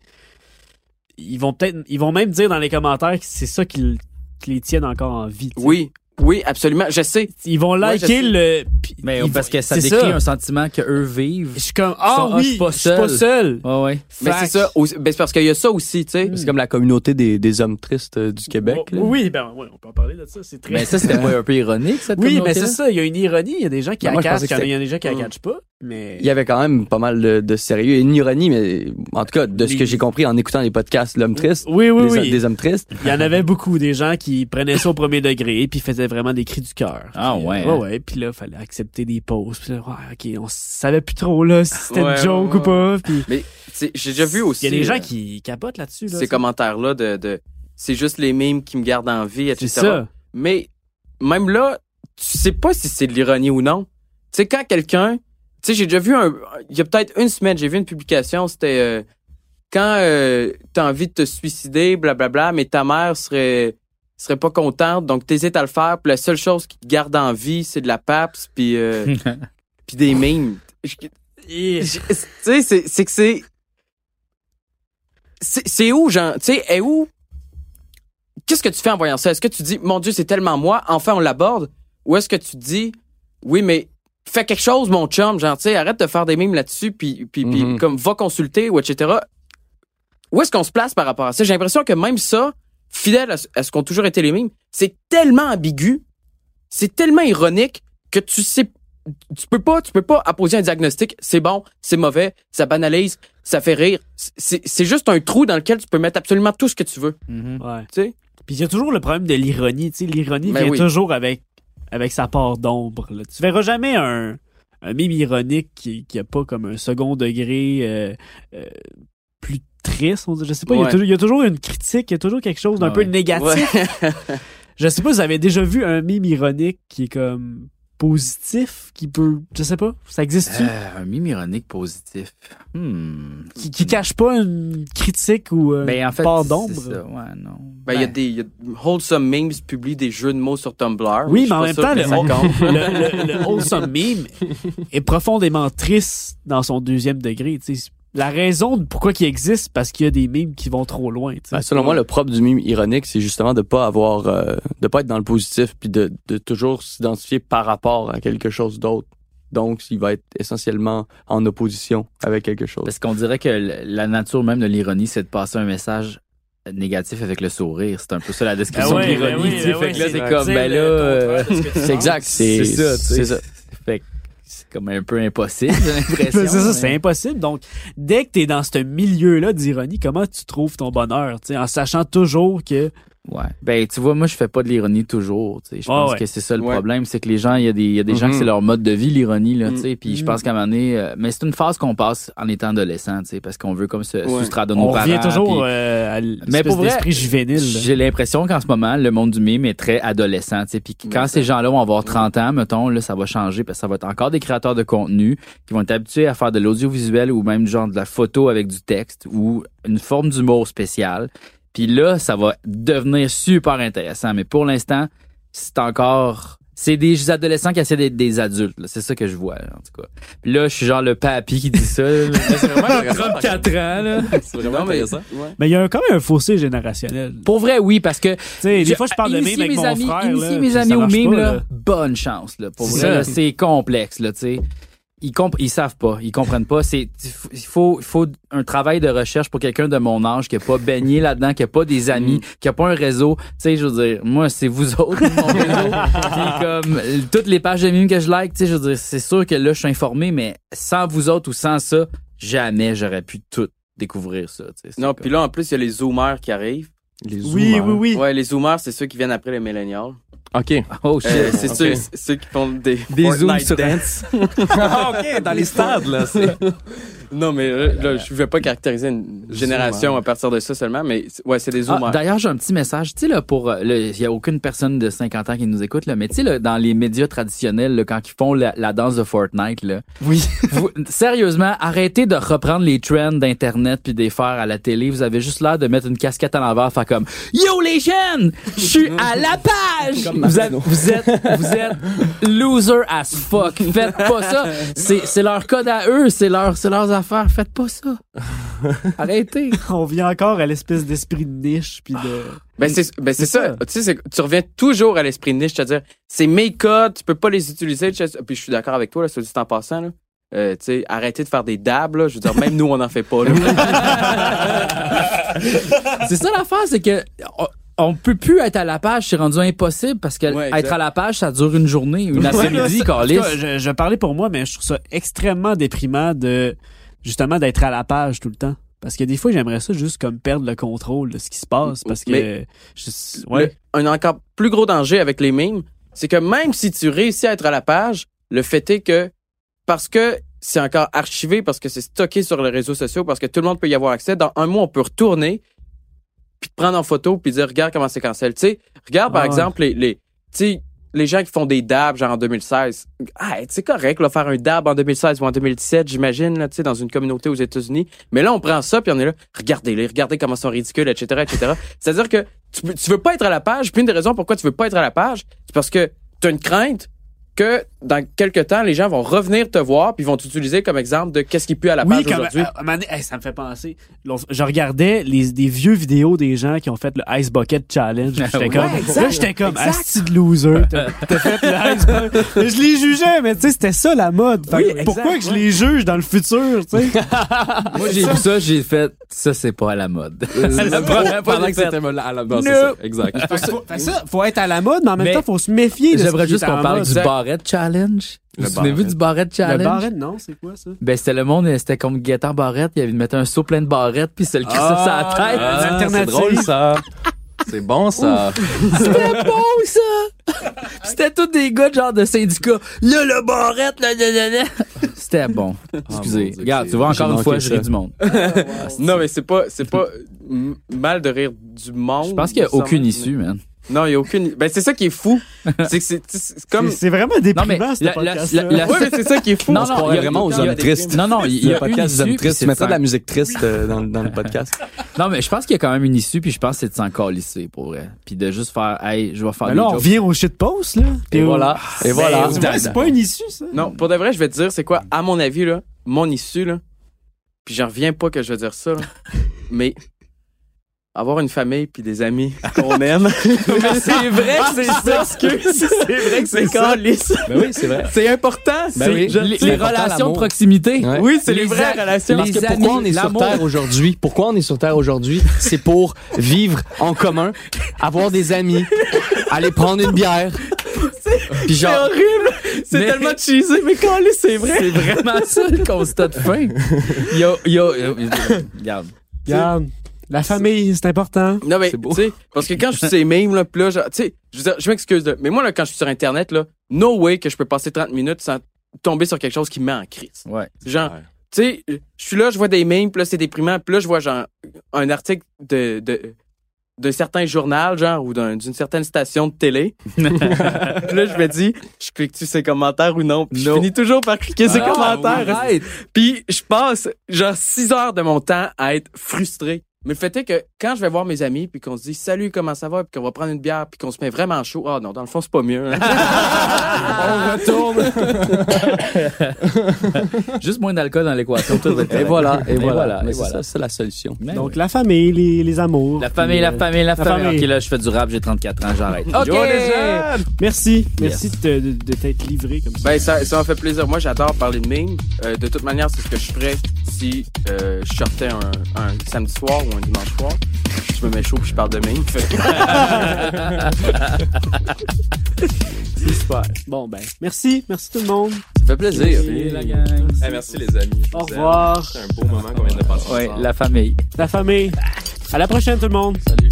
ils vont peut-être, ils vont même dire dans les commentaires que c'est ça qui, les tiennent encore en vie. Oui, oui, absolument. Je sais. Ils vont je liker le. Mais ils parce que ça décrit un sentiment que eux vivent. Je suis comme, ah sont- ah, je oui, suis pas je suis pas seul. seul. Ouais, ouais. Mais c'est ça. aussi- ben, c'est parce qu'il y a ça aussi, tu sais. C'est comme la communauté des, des hommes tristes euh, du Québec. Oh, là. oui, ben, ouais, on peut en parler de ça. C'est très. Mais ça, c'était un peu ironique, cette oui, mais communauté-là? c'est ça. Il y a une ironie. Il y a des gens qui Ben, je la pensais catchent, il y a des gens qui la catchent pas. Mais. Il y avait quand même pas mal de, de sérieux et une ironie, mais en tout cas, de ce Les- que j'ai compris en écoutant les podcasts L'homme triste, Oui, oui, des, oui. des hommes tristes, Il y en avait beaucoup, des gens qui prenaient ça au premier degré puis faisaient vraiment des cris du cœur. Ah, Puis, ouais, euh, hein. Ouais, ouais. Puis là, fallait accepter des pauses. Puis là, ouais, OK, on savait plus trop, là, si c'était Ouais, une joke ouais, ou pas. Puis Mais j'ai déjà vu aussi. il y a des gens euh, qui capotent là-dessus, là. ces commentaires-là de, de c'est juste les mimes qui me gardent en vie, etc. C'est ça. Mais même là, tu sais pas si c'est de l'ironie ou non. Tu sais, quand quelqu'un. Tu sais, j'ai déjà vu un. Il y a peut-être une semaine, j'ai vu une publication, c'était. euh, quand euh, t'as envie de te suicider, blablabla, mais ta mère serait serait pas contente, donc t'hésites à le faire, puis la seule chose qui te garde en vie, c'est de la PAPS, puis... euh, *laughs* puis des je- Tu sais, c'est c'est que c'est c'est c'est où genre, tu sais, est où Qu'est-ce que tu fais en voyant ça? Est-ce que tu dis mon dieu, c'est tellement moi, enfin on l'aborde ou est-ce que tu dis oui mais fais quelque chose mon chum, genre tu sais, arrête de faire des mimes là-dessus puis puis, puis Mhm. comme va consulter ou etc. Où est-ce qu'on se place par rapport à ça? J'ai l'impression que même ça, fidèle à ce, à ce qu'ont toujours été les mimes, c'est tellement ambigu, c'est tellement ironique que tu sais tu peux pas tu peux pas apposer un diagnostic c'est bon c'est mauvais ça banalise ça fait rire c'est c'est juste un trou dans lequel tu peux mettre absolument tout ce que tu veux Mhm. Ouais. tu sais? Puis il y a toujours le problème de l'ironie. Tu sais, l'ironie Ben vient oui. toujours avec, avec sa part d'ombre. Tu verras jamais un, un mime ironique qui, qui a pas comme un second degré euh, euh, plus triste. on dit. Je sais pas, il y a Ouais. toujours- il y, a toujours une critique, il y a toujours quelque chose d'un Ouais. peu négatif. Ouais. *laughs* Je sais pas vous avez déjà vu un mime ironique qui est comme positif, qui peut... Je sais pas, ça existe-tu? Euh, un mime ironique positif. Hmm. qui, qui cache pas une critique ou euh, Ben, en fait, part c'est d'ombre? Ouais, non. ben il y a des il y a wholesome memes publient des jeux de mots sur Tumblr Oui, mais en même temps, le, le, le- le wholesome meme *laughs* est profondément triste dans son deuxième degré. tu sais. La raison de pourquoi il existe, parce qu'il y a des mimes qui vont trop loin. tu sais. Ben, selon moi, le propre du mime ironique, c'est justement de pas avoir, euh, de pas être dans le positif, puis de, de toujours s'identifier par rapport à quelque chose d'autre. Donc, il va être essentiellement en opposition avec quelque chose. Parce qu'on dirait que la nature même de l'ironie, c'est de passer un message négatif avec le sourire. C'est un peu ça la description Ben ouais, de l'ironie. ben oui, sais. ben fait oui, que là, c'est comme, ben là, euh, *laughs* C'est penses. exact, c'est c'est ça, tu sais. C'est comme un peu impossible, j'ai l'impression. c'est ça, mais- c'est impossible. Donc, dès que t'es dans ce milieu-là d'ironie, comment tu trouves ton bonheur, tu sais, en sachant toujours que Ouais. Ben, tu vois, moi, je fais pas de l'ironie toujours, tu sais. Je pense ouais. que c'est ça le Ouais. problème, c'est que les gens, il y a des, il y a des gens que Mhm. c'est leur mode de vie, l'ironie, là, tu sais. Puis je pense qu'à un moment donné, euh, mais c'est une phase qu'on passe en étant adolescent, tu sais, parce qu'on veut comme se Ouais. soustraire de nos on parents. revient toujours puis- euh, à Mais l'espèce pour vrai, d'esprit juvénile. J'ai l'impression qu'en ce moment, le monde du mime est très adolescent. tu sais. Puis quand Ouais, ces gens-là vont avoir 30 ans, mettons, là, ça va changer parce que ça va être encore des créateurs de contenu qui vont être habitués à faire de l'audiovisuel ou même genre de la photo avec du texte ou une forme d'humour spécial. Puis là, ça va devenir super intéressant. Mais pour l'instant, c'est encore... C'est des adolescents qui essaient d'être des adultes. là. C'est ça que je vois, là, en tout cas. Puis là, je suis genre le papy qui dit ça. là. *laughs* C'est vraiment intéressant. 34 ans, là. C'est vraiment Non, mais- intéressant. ouais. Mais il y a quand même un fossé générationnel. Pour vrai, oui, parce que sais, des fois, je parle de mime avec mes mon amis, frère. initier là, mes amis au mime, pas, là, là. bonne chance. Là, pour C'est vrai, c'est complexe. Là, tu sais. Ils, comp ils savent pas, ils comprennent pas. C'est il faut, il faut un travail de recherche pour quelqu'un de mon âge qui a pas baigné là-dedans, qui a pas des amis, qui a pas un réseau. Tu sais, je veux dire, moi, c'est vous autres, mon réseau. *laughs* Puis comme toutes les pages de mimes que je like, tu sais, je veux dire, c'est sûr que là, je suis informé, mais sans vous autres ou sans ça, jamais j'aurais pu tout découvrir ça. tu sais. Non, comme- puis là, en plus, il y a les zoomers qui arrivent. Les Oui, zoomers. oui, oui. Ouais, les zoomers, c'est ceux qui viennent après les millennials. OK. Oh shit. Euh, c'est ok. ceux, ceux qui font des, Des Fortnite zooms sur- dance. *laughs* Ah, OK, dans les stades, là. c'est- *laughs* non, mais euh, là, je vais pas caractériser une génération à partir de ça seulement, mais ouais, c'est des Ah, zoomers. D'ailleurs, j'ai un petit message. Tu sais, là, pour. euh, Il y a aucune personne de 50 ans qui nous écoute, là, mais tu sais, là, dans les médias traditionnels, là, quand ils font la, la danse de Fortnite, là. Oui. *laughs* vous- sérieusement, arrêtez de reprendre les trends d'Internet puis de les faire à la télé. Vous avez juste l'air de mettre une casquette à l'envers, faire comme Yo les jeunes, je suis à la page. Vous êtes, vous êtes, vous êtes loser as fuck. Faites pas ça. C'est, c'est leur code à eux, c'est leur, c'est leurs affaires. Faites pas ça. *laughs* Arrêtez. On vient encore à l'espèce d'esprit de niche puis de. Ben c'est ben ça. ça. Tu sais, c'est- tu reviens toujours à l'esprit de niche, c'est-à-dire c'est mes codes, tu peux pas les utiliser. tu sais. Puis je suis d'accord avec toi, là, sur dit en passant. Là. Euh, tu sais, arrêtez de faire des dabs, là. Je veux dire, même nous, on n'en fait pas. Là. *laughs* C'est ça l'affaire, c'est que on, peut plus être à la page, c'est rendu impossible parce que Ouais, être à la page, ça dure une journée, une après-midi, je, je parlais pour moi, mais je trouve ça extrêmement déprimant de justement d'être à la page tout le temps. Parce que des fois, j'aimerais ça juste comme perdre le contrôle de ce qui se passe. Parce que Mais- je- ouais. Le- un encore plus gros danger avec les mimes, c'est que même si tu réussis à être à la page, le fait est que parce que c'est encore archivé, parce que c'est stocké sur les réseaux sociaux, parce que tout le monde peut y avoir accès, dans un mois, on peut retourner, puis te prendre en photo, puis dire, regarde comment c'est cancel. Tu sais, regarde par Ah ouais. exemple les, les, tu sais, les gens qui font des dabs, genre en 2016. Ah, c'est correct, là, faire un dab en 2016 ou en 2017, j'imagine, là, tu sais, dans une communauté aux États-Unis. Mais là, on prend ça, puis on est là, regardez-les, regardez comment ils sont ridicules, etc., etc. *laughs* C'est-à-dire que tu, tu veux pas être à la page, puis une des raisons pourquoi tu veux pas être à la page, c'est parce que tu as une crainte que dans quelques temps, les gens vont revenir te voir puis vont t'utiliser comme exemple de qu'est-ce qui pue à la page Oui, aujourd'hui. euh, un moment donné, hey, ça me fait penser. Je regardais les, des vieux vidéos des gens qui ont fait le Ice Bucket Challenge. *laughs* J'étais Ouais, comme, exact, là, j'étais comme, asti de loser. T'as t'as *laughs* fait le Ice Bucket. Je les jugeais, mais tu sais, c'était ça la mode. Fait Oui, que exact, pourquoi que je les juge dans le futur, tu sais? *laughs* Moi, j'ai vu ça, j'ai fait, ça, c'est pas à la mode. *laughs* Pendant que c'était à la base, No. c'est ça. Exact. *laughs* Ça, faut être à la mode, mais en même Mais temps, faut se méfier de J'aimerais juste qu'on parle mode. du barrette challenge. Vous vous souvenez-vous barrette. du barrette challenge? Le barrette, non, c'est quoi ça? Ben, c'était le monde, c'était comme Gaëtan Barrette, il avait mettre un seau plein de barrettes, puis c'est le crissait sur la tête. Ah, c'est drôle ça. C'est bon ça. C'était bon, ça! *laughs* C'était tous des gars de genre de syndicats. Là, le barrette, là, là, là, là. C'était bon. *laughs* Excusez. mon Dieu, Regarde, tu vois, encore une fois, je ris du monde. Non, mais c'est pas, c'est pas mal de rire du monde. Je pense qu'il y a aucune issue, man. Non, il y a aucune. Ben c'est ça qui est fou. c'est que c'est c'est comme. C'est- C'est vraiment Non, déprimant, mais ce la- podcast-là. la- la- Ouais, mais c'est ça qui est fou. Non, non, il y a- vraiment aux il y a- hommes tristes. Non, non, il y Le a une podcast des hommes puis tristes. c'est Tu mettrais de la musique triste euh, dans, dans le podcast. Non, mais je pense qu'il y a quand même une issue, puis je pense que c'est de s'en calisser, pour vrai. Puis de juste faire, hey, je vais faire Ben des là, on jokes. revient au shitpost, là. Et Puis, voilà. Et voilà. Tu vois, C'est pas une issue, ça. Non, pour de vrai, je vais te dire, c'est quoi, à mon avis, là, mon issue, là, puis j'en reviens pas que je vais dire ça, là, mais avoir une famille puis des amis *laughs* qu'on aime. mais c'est vrai que c'est ça. *laughs* C'est vrai que c'est calice. Ben oui, c'est vrai. C'est important. Ben oui. je- Les, C'est les important, relations de proximité. Ouais. Oui, c'est les, Les vraies relations. Parce Les que amis, pourquoi on est sur. Terre aujourd'hui? Pourquoi on est sur Terre aujourd'hui? C'est pour vivre en commun, avoir des amis, aller prendre une bière. C'est genre, horrible. C'est Mais- tellement cheesy, mais calice, c'est vrai. C'est vraiment ça le constat de fin. Il y a, il y a, il y a- regarde. Regarde. La famille, c'est important. Non, mais, C'est beau. tu sais, parce que quand je suis ces memes, là, pis là, genre, tu sais, je je m'excuse, là, mais moi, là, quand je suis sur Internet, là, no way que je peux passer 30 minutes sans tomber sur quelque chose qui me met en crise. Ouais. Genre, tu sais, je suis là, je vois des memes, pis là, c'est déprimant, pis là, je vois, genre, un article de, de, d'un certain journal, genre, ou d'un- d'une certaine station de télé. *laughs* Puis là, je me dis, je clique-tu ces commentaires ou non? Puis je Non. finis toujours par cliquer ces Ah, commentaires. arrête. Puis je passe genre 6 heures de mon temps à être frustré. Mais le fait est que quand je vais voir mes amis puis qu'on se dit salut comment ça va puis qu'on va prendre une bière puis qu'on se met vraiment chaud ah non dans le fond c'est pas mieux. *laughs* on retourne. *laughs* Juste moins d'alcool dans l'équation. tout va être Et voilà, et voilà. et c'est voilà. ça, c'est la solution. Mais Donc, la famille, les, les amours. la famille, la famille, la la famille. famille. Ok, là, je fais du rap, j'ai 34 ans, j'arrête. *laughs* OK. Merci. Merci de, te- de, de t'être livré comme ça. Ben ça ça m'a fait plaisir. Moi j'adore parler de memes. Euh, de toute manière c'est ce que je ferais si euh, je sortais un, un samedi soir ou un dimanche soir. Je me mets chaud puis je parle de que- *laughs* C'est super. Bon, ben, merci. Merci tout le monde. Ça fait plaisir. Merci, la gang. Hey, merci les amis. je Au revoir. C'est un beau moment qu'on vient de passer Ouais, ensemble. la famille. La famille. À la prochaine, tout le monde. Salut.